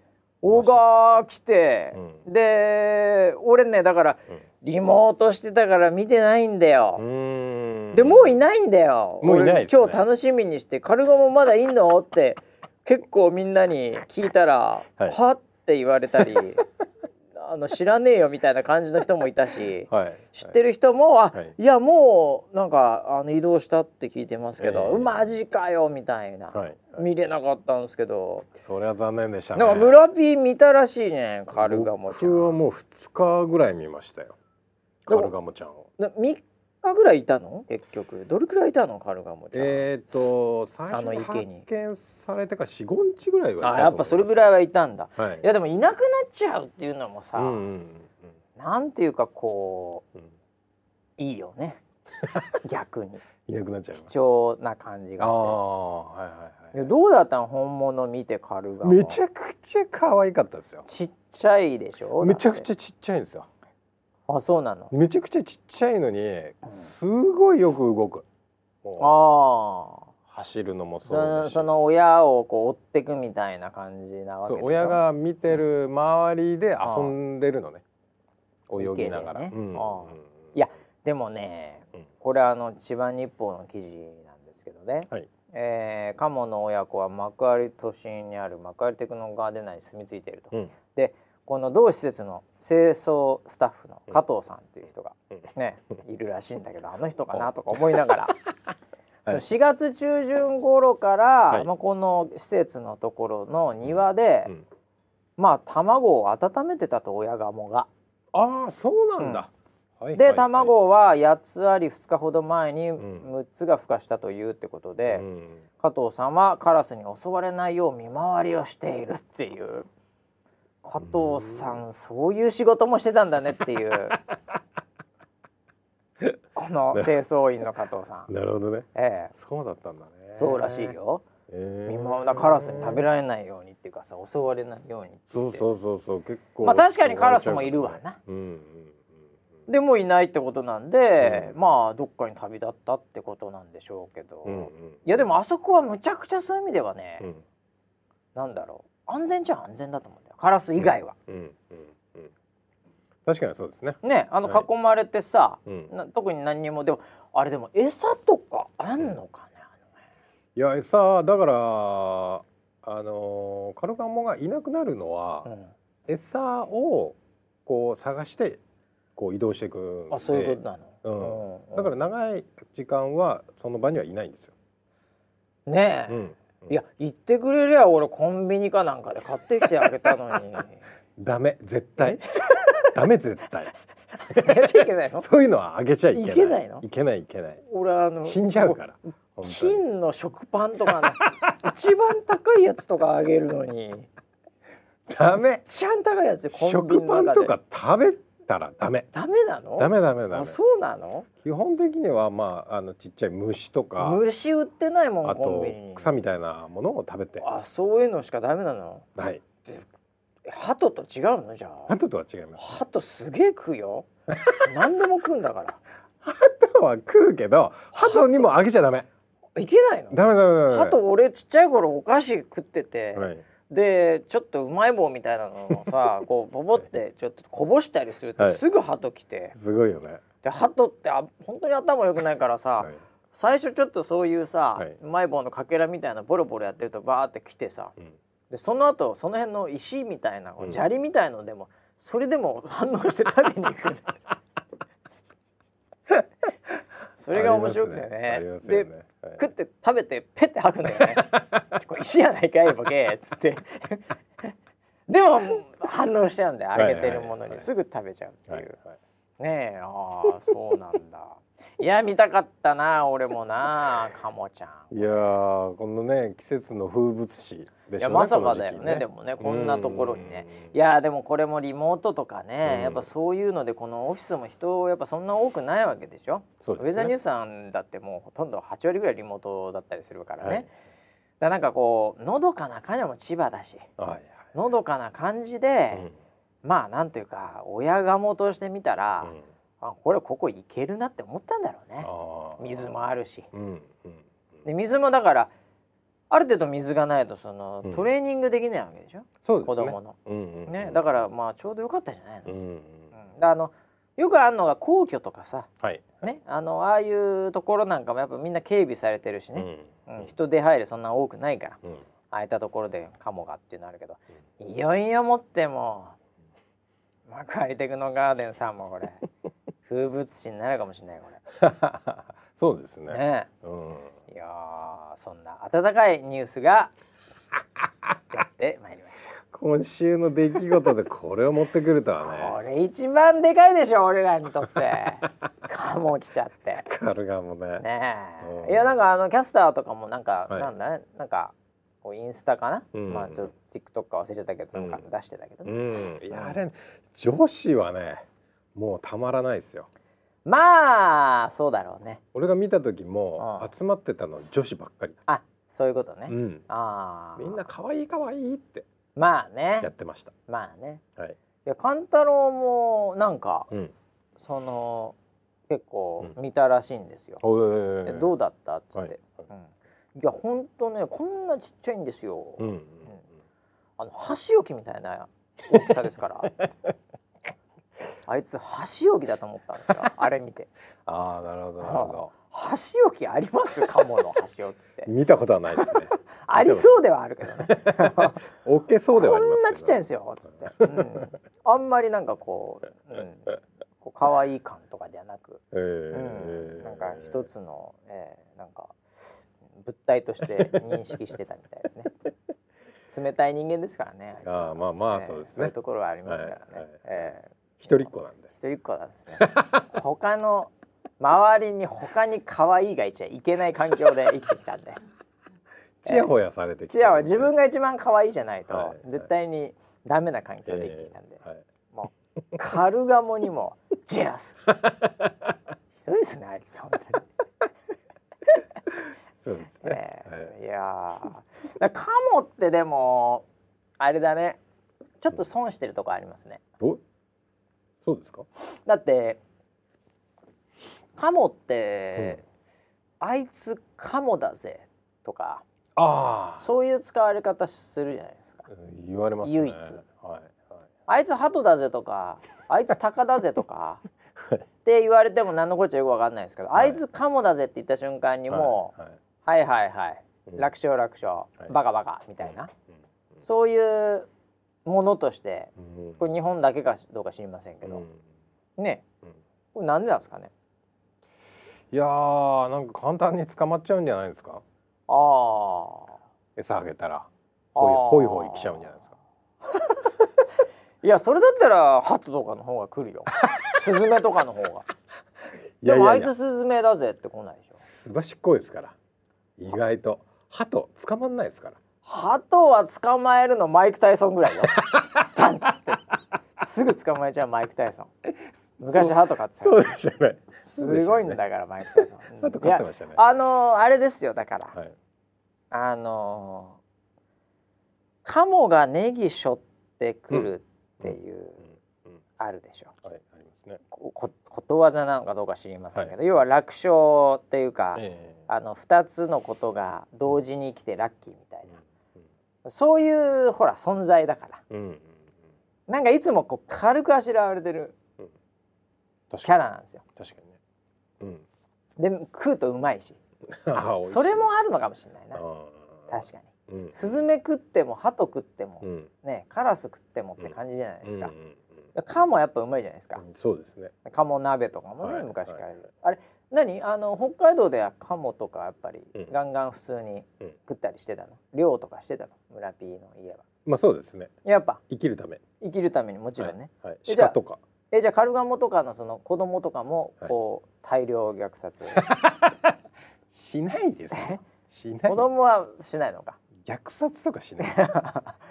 大が来て、うで俺ねだからうんリモートしてたから見てないんだよ。うーんでもういないんだよ。もういないね俺今日楽しみにして「カルガモまだいんの?」って結構みんなに聞いたら「はいは?」って言われたりあの知らねえよみたいな感じの人もいたし。<laughs> はい。知ってる人も、あ、はいい、やもうなんかあの移動したって聞いてますけど、ええマジかよみたいな、はい。見れなかったんですけど、それは残念でしたね。なんか村ピー見たらしいねカルガモちゃん。僕はもう二日ぐらい見ましたよ。カルガモちゃんを。で3日ぐらいいたの？結局。どれくらいいたの？カルガモちゃん、えっ、と最あの初に。発見されてから45日ぐらいはいたと思あやっぱそれぐらいいはいたんだ。ます、はい。いやでもいなくなっちゃうっていうのもさ、うんうんうんなんていうかこうん。ういいよね。逆に。<laughs> いなくなっちゃい貴ます。重な感じがしああはいはいはいどうだったの本物見てカルガモ。めちゃくちゃ可愛かったですよ。ちっちゃいでしょ？めちゃくゃちゃちっちゃいんですよあそうなの？めちゃくちゃちっちゃいのにすごいよく動く。ああ。走るのもそそうですしのその親をこう追ってくみたいな感じなわけで親が見てる周りで遊んでるのね。泳ぎながら、ね。うん。いやでもね、うん。これあの千葉日報の記事なんですけどね、はい。えーカモの親子は幕張都心にある幕張テクノガーデン内に住み着いていると、うん。でこの同施設の清掃スタッフの加藤さんっていう人がうん。ね、いるらしいんだけどあの人かなとか思いながら、<laughs> はい。4月中旬頃から、はい。まあ、この施設のところの庭で、うん。まあ卵を温めてたと親ガモが。ああそうなんだ、はいではい卵は8つあり2日ほど前にん。6つが孵化したというってことで、うん。加藤さんはカラスに襲われないよう見回りをしているっていう加藤さんそういう仕事もしてたんだねっていう。<laughs> この清掃員の加藤さん、なるほどね。ええ、そうだったんだね。そうらしいよ。え見回りカラスに食べられないようにっていうかさ襲われないようにそうそうそうそう結構まあ確かにカラスもいるわな。うんうんうんでもいないってことなんで、まあどっかに旅立ったってことなんでしょうけど、うんうんいやでもあそこはむちゃくちゃそういう意味ではね、うん。なんだろう。安全じゃ安全だと思うんだよカラス以外は。うんうんうん確かにそうですね。ねあのはい。囲まれてさ、うん。な特に何にもでもあれでも餌とかあんのかね、いや餌だからあのーカルガモがいなくなるのは、あのね餌をこう探してこう移動していくあそういうことなの？うんうん。だから長い時間はその場にはいないんですよ。ねえ、うんいや言ってくれりゃ俺コンビニかなんかで買ってきてあげたのに。<laughs> ダメ絶対。<laughs> ダメ絶対。やっちゃいけないの？<laughs> そういうのはあげちゃいけない。いけないの？いけないいけない。俺あの死んじゃうから金の食パンとかね一番高いやつとかあげるのに。ダメ。一番高いやつでコンビ食ニの中で。パンとか食べたらダメ。ダメなの？ダメダメダメ。あそうなの？基本的にはまああのちっちゃい虫とか虫売ってないもんあとコンビニに。草みたいなものを食べて。あそういうのしかダメなの？はい。鳩と違うの？じゃあ。あととは違います。鳩すげえ食うよ。<laughs> 何でも食うんだから。鳩は食うけど鳩にもあげちゃダメ。いけないの？ダメダメダメ鳩俺ちっちゃい頃お菓子食ってて、はいでちょっとうまい棒みたいなのをさ <laughs> こうボボってちょっとこぼしたりするとはい。すぐ鳩来て、すごいよね。で鳩ってあ本当に頭良くないからさ、はい。最初ちょっとそういうさ、はい。うまい棒のかけらみたいなボロボロやってるとバーって来てさうん。でその後その辺の石みたいな砂利みたいのでも、それでも反応して食べに行く <laughs> それが面白くてね。ね。はい食って食べてペッて吐くんだよね。<laughs> これ石やないかいボケっつって。でも反応しちゃうんだよ。はい揚げてるものにすぐ食べちゃうっていう、ねえああそうなんだいや見たかったな俺もなカモちゃんいやーこのね季節の風物詩でしょうねいやまさかだよこの時期ね。でもねこんなところにね。うん。いやでもこれもリモートとかね、うん。やっぱそういうのでこのオフィスも人やっぱそんな多くないわけでしょ？そうねウェザーニュースさんだってもうほとんど8割ぐらいリモートだったりするからね、はい。だからなんかこうのどかな感じも千葉だしはいはい。のどかな感じで、まあなんていうか親ガモとして見たら、うんうんあこれここ行けるなって思ったんだろうね。水もあるし。うんうんで水もだからある程度水がないとその、うん。トレーニングできないわけでしょ？そうですね。子供の、うんうんうん。ねだからまあちょうどよかったじゃないの、うんうん。あのよくあるのが皇居とかさはい。ねあのああいうところなんかもやっぱみんな警備されてるしね、うん。うん。人出入りそんな多くないからうん。ああいったところでカモがっていうのあるけど、いよいよもっても幕張テクノガーデンさんもこれ風物詩になるかもしれないこ <laughs> そうですね。れね。うん。いやーそんな温かいニュースが <laughs> やってまいりました。今週の出来事でこれを持ってくるとはこねれ一番でかいでしょ俺らにとって。<laughs> カモ来ちゃって。カルガモね。ねうん。えいやなんかあのキャスターとかもなんか、はい。なんだねなんかこうインスタかな、うん。まあちょっと TikTok か忘れたけどなんか出してたけど。ね、うん。いやあれ女子はねもうたまらないですよ。まあそうだろうね。俺が見た時もうん。集まってたの女子ばっかり。あそういうことね、うん。ああみんな可愛い可愛いってまあね。やってました。まあね。はい。いや勘太郎もなんかうん。その結構うん。見たらしいんですよ、おでどうだった？っつって、はい。うん、いやほんとねこんなちっちゃいんですよ、うん。うん。あの箸置きみたいな大きさですから <laughs> あいつ箸置きだと思ったんですよ。<laughs> あれ見て。ああなるほどなるほど。箸置きありますカモの箸置きって。見たことはないですね。<laughs> ありそうではあるけどね。<laughs> オケそうではあこりますけどんなちっちゃいんですよつって、うん、あんまりなんかこう、うん、こう可愛い感とかではなく、えうん、ーなんか一つの、えー、なんか物体として認識してたみたいですね。冷たい人間ですからねあーまあまあえーそうですね。そういうところはありますからね、はいはい。えー一人っ子なんで一人っ子なんですね。<laughs> 他の周りに他に可愛いがいちゃいけない環境で生きてきたんで。ちやほやされてきて違う自分が一番可愛いじゃないと、はい絶対にダメな環境で生きてきたんで、えーはい。もうカルガモにもジェラス。<laughs> ひどいですねあいつ本当に、そうですね。えーい。やカモってでもあれだね。ちょっと損してるとこありますね。おそうですか？だってカモって、あいつカモだぜとかああ。そういう使われ方するじゃないですか。言われますね。唯一。はいはい。あいつ鳩だぜとか <laughs> あいつ鷹だぜとかって言われても何のこっちゃよくわかんないですけど、はい。あいつカモだぜって言った瞬間にもう、はいはい、はいはいうん。楽勝楽勝、い。バカバカみたいな、うん。そういうものとしてうん。これ日本だけかどうか知りませんけど、ね。うん。これなんでなんですかね？いやーなんか簡単に捕まっちゃうんじゃないですか？ああ餌あげたら。あー。ほいほいほい来ちゃうんじゃないですか？<laughs> いやそれだったらハトとかの方が来るよ。<laughs> スズメとかの方が。でもあいつスズメだぜって来ないでしょ。すばしっこいですから。意外と。鳩捕まんないですからハトは捕まえるのマイク・タイソンぐらいよ。パンっつって。すぐ捕まえちゃうマイク・タイソン。昔ハト飼ってたそうでしたね。すごいんだからマイク・タイソン、うん鳩飼ってましたね。あのーあれですよだから、はい。あのーカモがネギ背負ってくるっていう、うん。うんあるでしょ。はいありますね。ここことわざなのかどうか知りませんけど、要は楽勝っていうか、ええ。あの2つのことが同時に来てラッキーみたいうんな、そういうほら存在だから。うんうんうん。なんかいつもこう軽くあしらわれてるキャラなんですよ。確かにね。うん。で食うとうまいし。<laughs> それもあるのかもしれないな。確かに。うん。スズメ食ってもハト食っても、うん。ねカラス食ってもって感じじゃないですか、うんうんカモはやっぱうまいじゃないですか、うんそうですね。カモ鍋とかもね、はい昔から、はいあれ何？あの北海道ではカモとかやっぱりうん。ガンガン普通にうん。食ったりしてたの？漁とかしてたの？村 P の家は。まあそうですね。やっぱ。生きるため。生きるためにもちろんね、はいはい。鹿とか。えじゃあカルガモとかのその子供とかもはい。こう、大量虐殺 <laughs> しないですよ。しない。子供はしないのか？虐殺とかしない。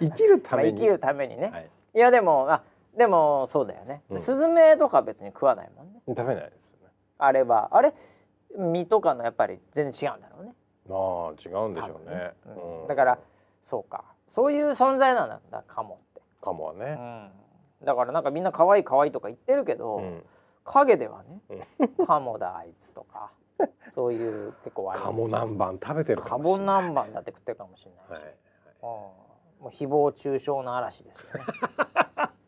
<laughs> 生きるために。まあ生きるためにね、はい。い、やでもあでもそうだよね、うん。スズメとか別に食わないもんね。食べないですよね。あれは。あれ？身とかのやっぱり全然違うんだろうね。まあ違うんでしょうね。ね。うん。うん。だからそうか。そういう存在なんだカモって、かもはね。うん、だからなんかみんな可愛い可愛いとか言ってるけど、うん。影ではねカモだあいつとか。<laughs> そういう結構悪い。カモ南蛮食べてるカかもしれない。モ南蛮だって食ってるかもしれないし、はい。うん。もう誹謗中傷の嵐ですよね <laughs>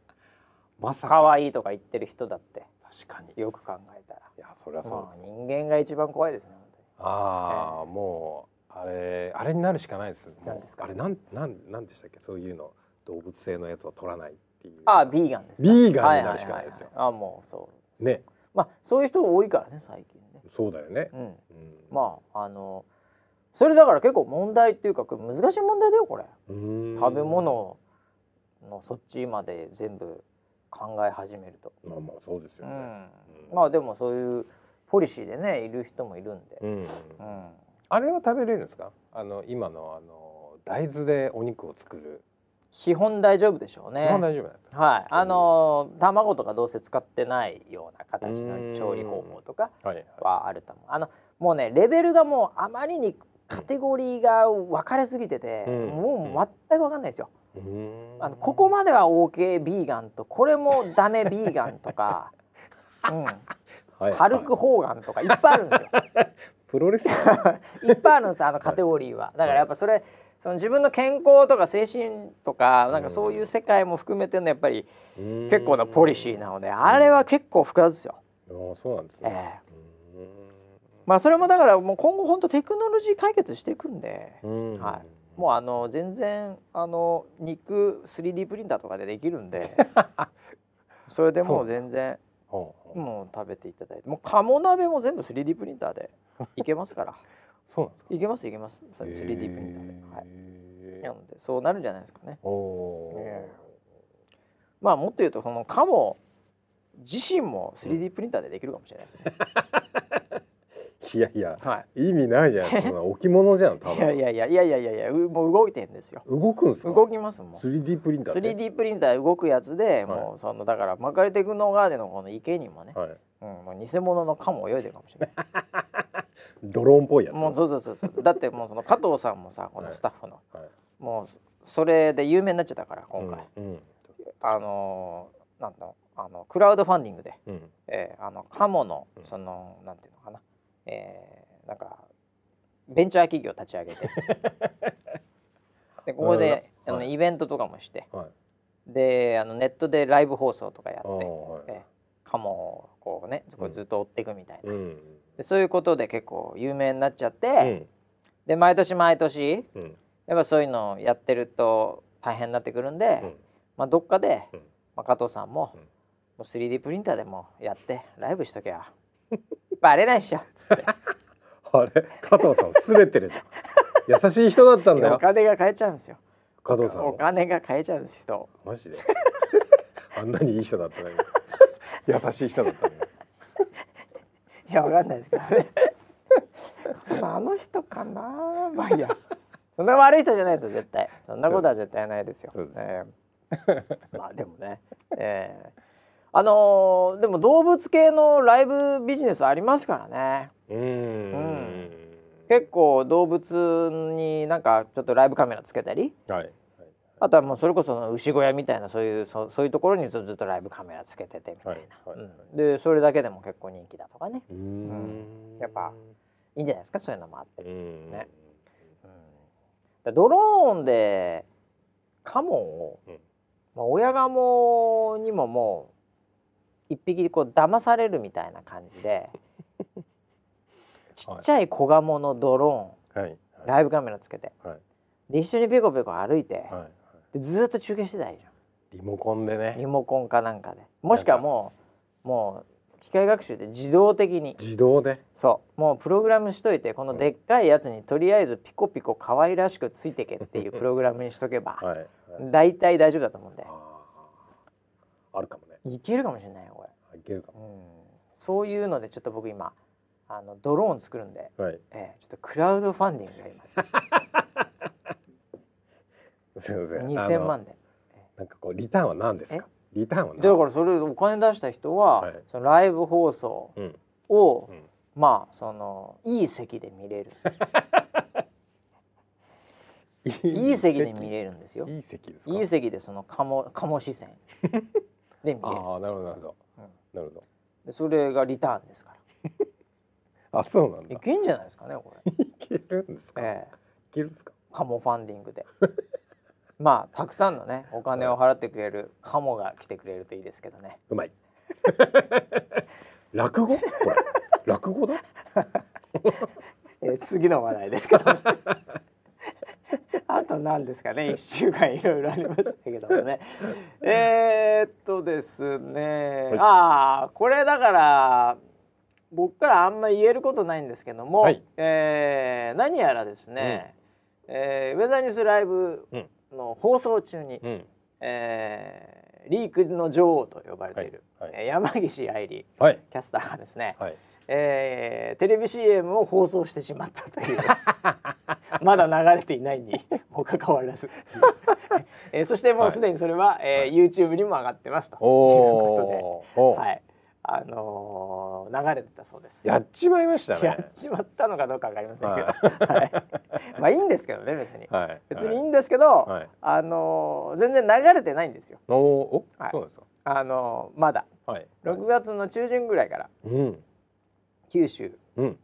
まさか。可愛いとか言ってる人だって。確かに。よく考えたら。いやそりゃそうまあです人間が一番怖いですねああもうあれあれになるしかないです。何ですか？あれなんなんなんでしたっけ？そういうの。動物性のやつを取らないっていう。ああビーガンですか？ビーガンになるしかないですよ。はははあもうそうね。まあそういう人多いからね最近ね。そうだよね。うん。うん。まああのそれだから結構問題っていうか難しい問題だよこれ。食べ物のそっちまで全部考え始めると、まあまあそうですよね。うん。うん。まあでもそういうポリシーでねいる人もいるんで、うんうんあれは食べれるんですか？あの今のあの大豆でお肉を作る。基本大丈夫でしょうね。基本大丈夫ですか？はい。あのー卵とかどうせ使ってないような形の調理方法とかはあると思う。あのもうねレベルがもうあまりにカテゴリーが分かれすぎてて、うん。もう全く分かんないですよ。うーんあのここまでは OK ビーガンとこれもダメビーガンとか、<laughs> うん、はいハルク・ホーガンとかいっぱいあるんですよ。<laughs> プロレス。いっぱいあるんですあのカテゴリーは。だからやっぱそれその自分の健康とか精神とかなんかそういう世界も含めてのやっぱり結構なポリシーなのであれは結構複雑ですよ。ああそうなんですえね。えうまあそれもだからもう今後本当テクノロジー解決していくんで。はいもうあの全然あの肉 3D プリンターとかでできるんで <laughs> それでもう全然もう食べていただいて。もう鴨鍋も全部 3D プリンターで <laughs> いけますから。そうなんですか？いけますいけます。それ 3D プリンターで、はい、へーなのでそうなるんじゃないですかね。おおー。えまあもっと言うとその鴨自身も 3D プリンターでできるかもしれないですね、<laughs> いやいやは意味ないじゃないですか。<laughs> そんな置物じゃん多いいやい分。やいやいやいやいやもう動いてんですよ動くんですか？動きますもん 3D プリンターで。3D プリンター動くやつで、はいもうそのだからマカリテクノガーデンのこの池にもね、はい。うん、もう偽物のカモ泳いでるかもしれ <laughs> ドローンっぽいやつ。ないもうそうそうそうそうだってもうその加藤さんもさこのスタッフの、はい。もうそれで有名になっちゃったから今回、うん。うん。あのーなんだあのクラウドファンディングで、うん。えーあのカモのうんその、なんていうのかな、えーなんかベンチャー企業立ち上げて。<laughs> でここで、あのはい。イベントとかもして。はい。であのネットでライブ放送とかやって、はい。えーカモをこうねこうずっと追っていくみたいな、うん。でそういうことで結構有名になっちゃって、うん。で毎年毎年うん。やっぱそういうのをやってると大変になってくるんで、うん。まあ、どっかで、うん。まあ、加藤さんも,、うん。もう 3D プリンターでもやってライブしときゃバレないっしょ。っつって。あれ？加藤さんすれてるじゃん。優しい人だったんだおよ。金が買えちゃうんですよ。お加藤さんも。金が買えちゃうんです人マジで？<laughs> あんなにいい人だったのに。優しい人だったのに。いやわかんないですけどね。加藤さんあの人かな？まあいいや。そんな悪い人じゃないですよ絶対。そんなことは絶対ないですよ。えーまあでもね。えーあのーでも動物系のライブビジネスありますからね。うーん。結構動物になんかちょっとライブカメラつけたり。はい。あとはもうそれこそ牛小屋みたいなそういうそそういうところにずっとライブカメラつけててみたいな、はいはい。うん。でそれだけでも結構人気だとかね。うーん。やっぱいいんじゃないですか？そういうのもあって、うーん。ね。うん。でドローンでカモを、うん。まあ、親ガモにももう一匹こう騙されるみたいな感じで <laughs> ちっちゃい小ガモのドローンはい。ライブカメラつけてはい。で一緒にペコペコ歩いて、はい。でずーっと中継してたらいいじゃんリモコンでね。リモコンかなんかでもしくはもうもう機械学習で自動的に自動で？そうもうプログラムしといてこのでっかいやつにとりあえずピコピコ可愛らしくついてけっていう <laughs> プログラムにしとけばはい。はい。大体大丈夫だと思うんであるかもね。いけるかもしれないよいけるかうん、そういうのでちょっと僕今あのドローン作るんで、も。はい。ええちょっとクラウドファンディングやります <laughs> すみません。2000あの万でなんかこうリターンは何ですか？リターンは何？だからそれお金出した人は、はいそのライブ放送うん。を、うん。まあそのいい席で見れる <laughs> いい席で見れるんですよいい席ですか？いい席でその鴨鴨視線で見れるああ、なるほど、なるほど。うんなるほど。でそれがリターンですから <laughs> あ、そうなんだ。いけんじゃないですかねこれ、いけるんですか？いええけるんですか？カモファンディングで <laughs> まあたくさんのねお金を払ってくれるカモが来てくれるといいですけどねうまい。<laughs> 落語？これ。落語だ？えー次の話題ですけど、ね、<laughs> あと何ですかね。1週間いろいろありましたけどもね。<laughs> えーっとですね、はい。ああこれだから僕からあんま言えることないんですけども、はい。えー何やらですね、えーウェザーニュースライブうん。の放送中に、うん。えーリークの女王と呼ばれている、はい。はい。えー山岸愛理はい。キャスターがですね、はいえーテレビ CM を放送してしまったという。<laughs> まだ流れていないにもかかわらず、<laughs> えーそしてもうすでにそれは、えー YouTube にも上がってますと。いうことで、はい。あのー流れてたそうです。やっちまいましたやっねちまったのかどうかわかりませんけど、ははい。まあいいんですけどね別に、はい。別にいいんですけど、はい。あのー全然流れてないんですよ。おお、はい。そうですか。あのーまだ。はい。6月の中旬ぐらいから。うん九州うん。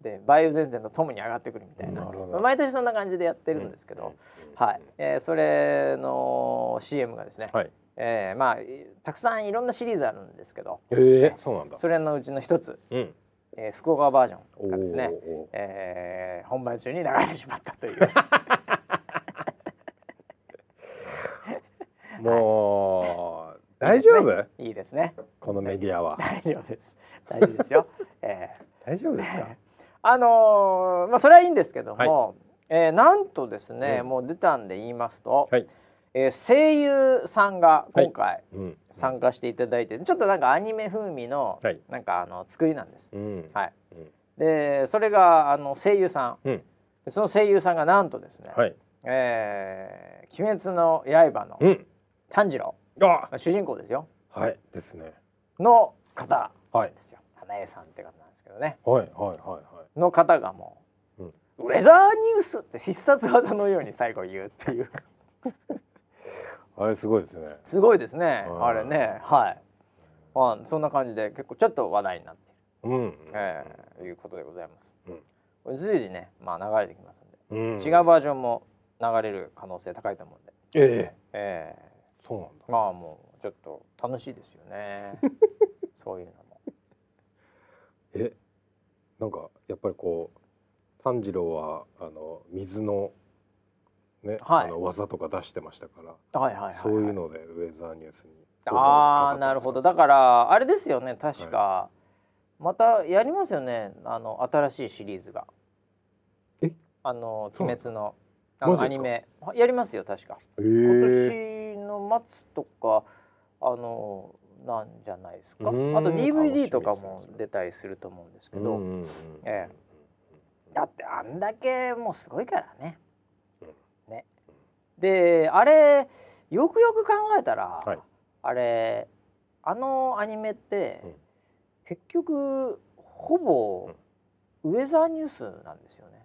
で梅雨前線とともに上がってくるみたいな。なるほど。まあ毎年そんな感じでやってるんですけど、はい、えーそれの CM がですね、はい。えーまあいたくさんいろんなシリーズあるんですけど。えー、そうなんだ。それのうちの一つ、うん。えー福岡バージョおンがですね、おえー本番中に流れてしまったという。<laughs> もう大丈夫？いいですね。このメディアは。大丈夫です。大丈夫ですよ、え大丈夫ですか？ーあのーまあそれはいいんですけども、えーなんとですね、うん。もう出たんで言いますと、はい。えー声優さんが今回、うん。参加していただいてちょっとなんかアニメ風味のはい。なんかあの作りなんです。うん。はい。うん。でそれがあの声優さん、うん。でその声優さんがなんとですね、はい。えー鬼滅の刃のうん。炭治郎あ主人公ですよ。はい。ですね。の方はい。ですよ。花江さんって方なんですけどね。はいはいはいはい。の方がもう、うん。ウェザーニュースって必殺技のように最後言うっていう。あれすごいですね。すごいですね。うんあれね。はい。まあそんな感じで結構ちょっと話題になっている。うんえー、いうことでございます。うん。これ随時ね、まあ流れてきますんで、うん違うバージョンも流れる可能性高いと思うんで、ええ。えそうなんだ。ー、まあもうちょっと楽しいですよね。<laughs> そういうの。も。えなんかやっぱりこう炭治郎はあの水のね、はい。あの技とか出してましたから、はいはいはい、はい。そういうのでウェザーニュースにああ、なるほど。だからあれですよね、確か、またやりますよね、あの新しいシリーズが。え？あの鬼滅のあのアニメ。やりますよ確か。え今ー、年の末とかあのなんじゃないですかあと DVD とかも出たりすると思うんですけど、うんうんうんえだってあんだけもうすごいからね。ねであれよくよく考えたら、はいあれあのアニメって、うん結局ほぼウェザーニュースなんですよね。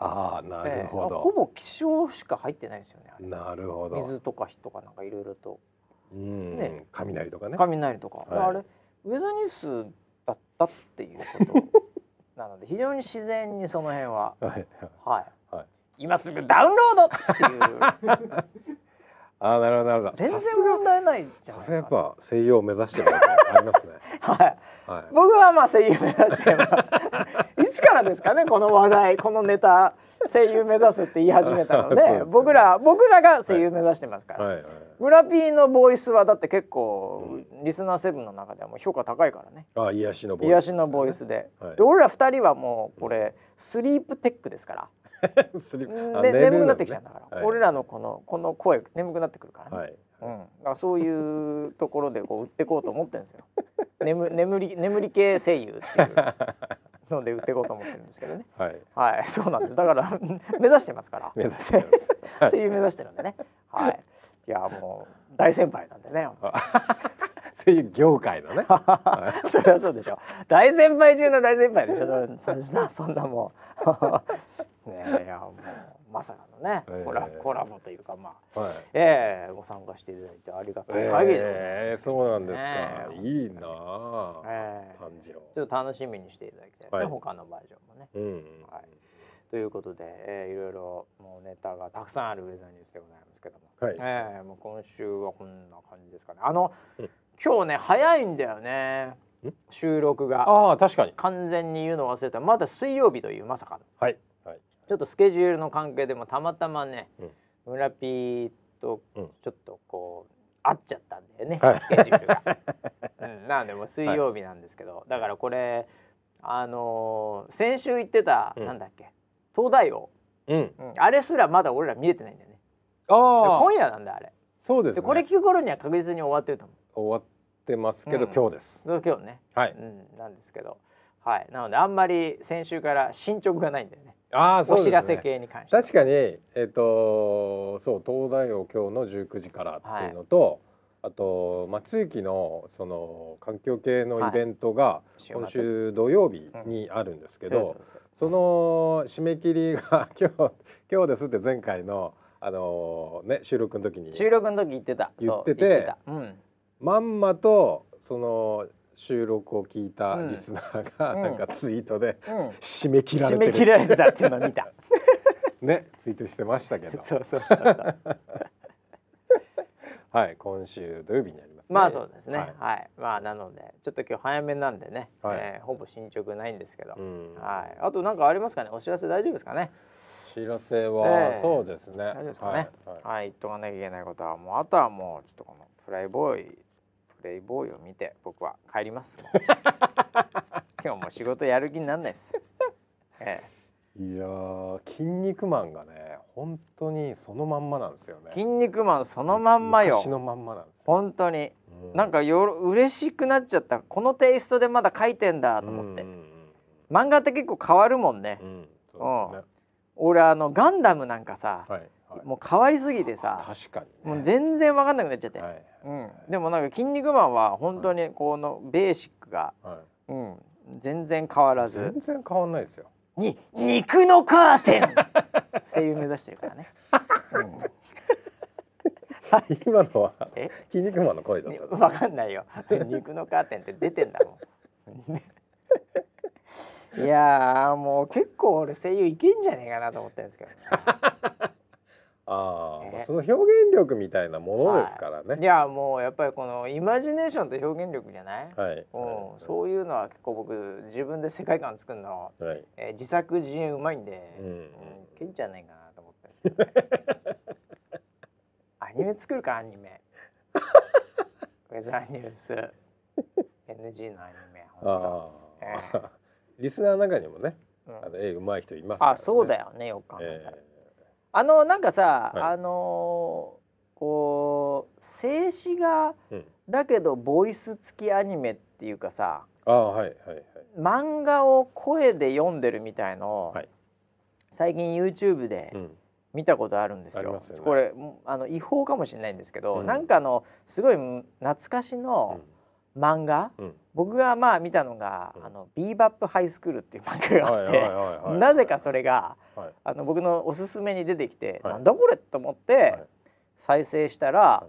ああなるほええど、ほぼ気象しか入ってないですよねなるほど水とか火とかなんかいろいろと。うん、ね。雷とかね。雷とか、はい。あれウェザーニュースだったっていうこと。<laughs> なので非常に自然にその辺は。はいはい、はい。今すぐダウンロードっていう。<laughs> ああなるほどなるほど。全然問題ないさすがやっぱ声優を目指してるありますね。<laughs> はい。はい。僕はまあ声優目指してます。いつからですかねこの話題。このネタ声優目指すって言い始めたので。ね。僕ら僕らが声優目指してますから、はいはい村 P のボイスはだって結構、リスナーセブンの中ではもう評価高いからね。あ癒しのボイス。癒しのボイスで,、はい。で俺ら二人はもうこれスリープテックですから。<laughs> で眠くなってきちゃうんだから、はい。俺らのこのこの声眠くなってくるからね、はい。うん、だからそういうところでこう売っていこうと思ってるんですよ。<laughs> 眠眠り眠り系声優っていうので売っていこうと思ってるんですけどね。はい。はい。そうなんです。だから目指してますから。目指してます。はい。声優目指してるんでね。はいいやもう大先輩なんでね声優 <laughs> 業界のね。<laughs> それはそうでしょ大先輩中の大先輩でしょ。そそんなそんなもう <laughs> ねえいやもうまさかのね、ええ。コラコラボというかまあはい。ええご参加していただいてありがたい限りでございますええそうなんですか、いいなあ、ええ。炭治郎。ちょっと楽しみにしていただきたいですね、はい。他のバージョンもね。うん、はい。ということで、えー、いろいろもうネタがたくさんあるウェザーニュースでございますけども、はい。えーもう今週はこんな感じですかね。あの、うん。今日ね早いんだよね。ん？収録が。ああ確かに。完全に言うの忘れたまだ水曜日というまさかの。はいはい。ちょっとスケジュールの関係でもたまたまね、うん。村ピーとうんちょっとこう会っちゃったんだよね、はい。スケジュールが。<laughs> うん、なのでもう水曜日なんですけど、だからこれあのー先週言ってた、うん。なんだっけ東大王、うん。うん、あれすらまだ俺ら見れてないんだよね。ああ。今夜なんだあれ。そうです、ね、でこれ聞く頃には確実に終わってると思う。終わってますけど、うん。今日です。今日ね、はい。うん、なんですけど。はい。なのであんまり先週から進捗がないんだよね。ああそうですね。お知らせ系に関して。確かにえっ、とそう東大王今日の19時からっていうのと、あと松雪のその環境系のイベントが今週土曜日にあるんですけど、その締め切りが <laughs> 今日今日ですって前回のあのね収録の時に収録の時言ってた。言っててそうん。まんまとその収録を聞いたうん。リスナーがうん。なんかツイートでうん。締め切られ締てる。め切られてたっていうのを見た。<laughs> ねツイートしてましたけど。そうそうそうそう。はい今週土曜日にありますね。まあそうですね。ははい。い、まあなのでちょっと今日早めなんでね、はい。えーほぼ進捗ないんですけど、うん。はい。あとなんかありますかね？お知らせ大丈夫ですかね？お知らせは、ええ。そうですね。大丈夫ですかね。はいはい。はい、言っとかなきゃいけないことはもうあとはもうちょっとこのプレイボーイプレイボーイを見て僕は帰ります。<laughs> 今日もう仕事やる気になんないです、えいやー筋肉マンがね本当にそのまんまなんですよね。え、筋肉マンそのまんまよ。昔のまんまなんですよ、本当に。うなんかよろ嬉しくなっちゃった。このテイストでまだ書いてんだと思って、うんうん漫画って結構変わるもんね、うんうんそうですね俺あのガンダムなんかさ、はいはい。もう変わりすぎてさ確かに、ね、もう全然わかんなくなっちゃって、はい。うん、でもなんか「筋肉マン」は本当にこのベーシックが、はい。うん、全然変わらず。全然変わんないですよ「に肉のカーテン <laughs>!」声優目指してるからね、<laughs> 今のはえ？筋肉マンの声だうん、った。わかんないよ「肉のカーテン」って出てんだもん。いやーもう結構俺声優いけんじゃねえかなと思ってるんですけどね、<laughs> ああ、えまあその表現力みたいなものですからね。い。やもうやっぱりこのイマジネーションと表現力じゃない、はい、うん、そういうのは結構僕自分で世界観作るの、うはい。えー自作自演うまいんで、うんうん。いけんじゃないかなと思ってるんですけどね。<laughs> アニメ作るかアニメ。ウェザーニュース。NG のアニメほんと。ああ、リスナーの中にもねうん。あの絵うまい人いますね、あそうだよねよく考えたら、えあのなんかさ、はい。あのーこう静止画えうん、だけどボイス付きアニメっていうかさああはいはいはい。漫画を声で読んでるみたいのを、はい。最近 YouTube でうん。見たことあるんですよ。すよね。これもあの違法かもしれないんですけど、うん。なんかあのすごい懐かしの漫画、うん。うん僕がまあ見たのが、うん。あのビーバップハイスクールっていう漫画があって、はいはいはいはいなぜかそれがはい。あの僕のおすすめに出てきて、はい。なんだこれと思って、はい。再生したら、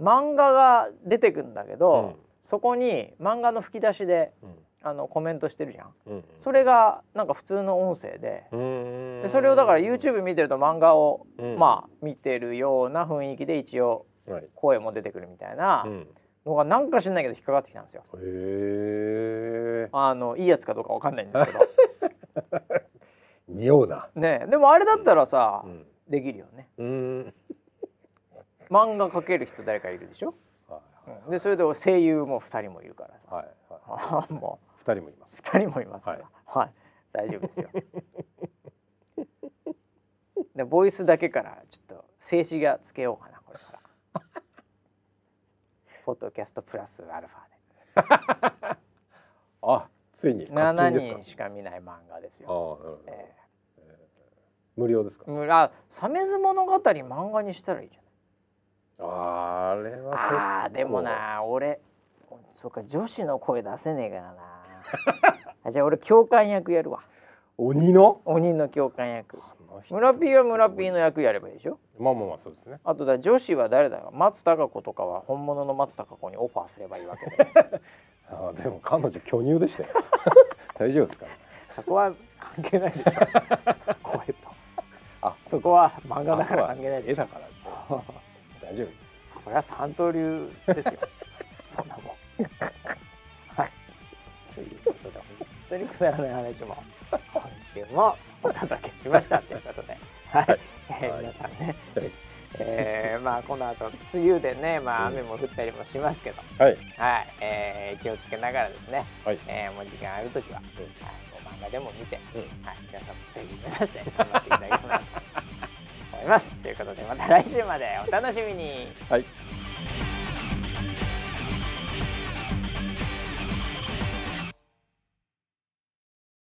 漫画が出てくんだけど、うん。そこに漫画の吹き出しでうん。あのコメントしてるじゃん。うんそれがなんか普通の音声で。うん。でそれをだから YouTube 見てると漫画を、うん。まあ見てるような雰囲気で一応はい。声も出てくるみたいなうんのがなんか知んないけど引っかかってきたんですよ。へえあのいいやつかどうかわかんないんですけど。<laughs> 匂うな。ねでもあれだったらさ、うん。できるよね。うん。漫画描ける人誰かいるでしょ、はいうん。でそれで声優も2人もいるからさ、はいはい <laughs> も二人もいます。う2人もいますから。はい、大丈夫ですよ。でボイスだけからちょっと静止画つけようかなポッドキャストプラスアルファで <laughs> あついに課7金ですか人しか見ない漫画ですよ。無料ですか？あ、サメズ物語漫画にしたらいいじあーあれ。はあでもな俺そうか女子の声出せねえからな。<laughs> あじゃあ俺教官役やるわ。鬼の？鬼の教官役。村ピーは村ピーの役やればいいでしょ？まあまあまあそうですねあとだ女子は誰だか松たか子とかは本物の松たか子にオファーすればいいわけで。<laughs> あーでも彼女巨乳でしたよ <laughs> 大丈夫ですか？そこは関係ないでしょ。<laughs> 声と。あそこは漫画だから関係ないでしょ絵だ。から大丈夫そりゃ三刀流ですよ。そんなもん。はい。ということで、本当にくだらない話も、今週もお届けしましたということで、はい。えーはい。皆さんね、えーまあこの後梅雨でね、まあうん。雨も降ったりもしますけど、はい。はい、えー気をつけながらですね、はい。えーもう時間あるときは、はい、もう漫画でも見て、うん。はい、皆さんもぜひ目指して頑張っていただければなと思います。ます。ということでまた来週までお楽しみに。はい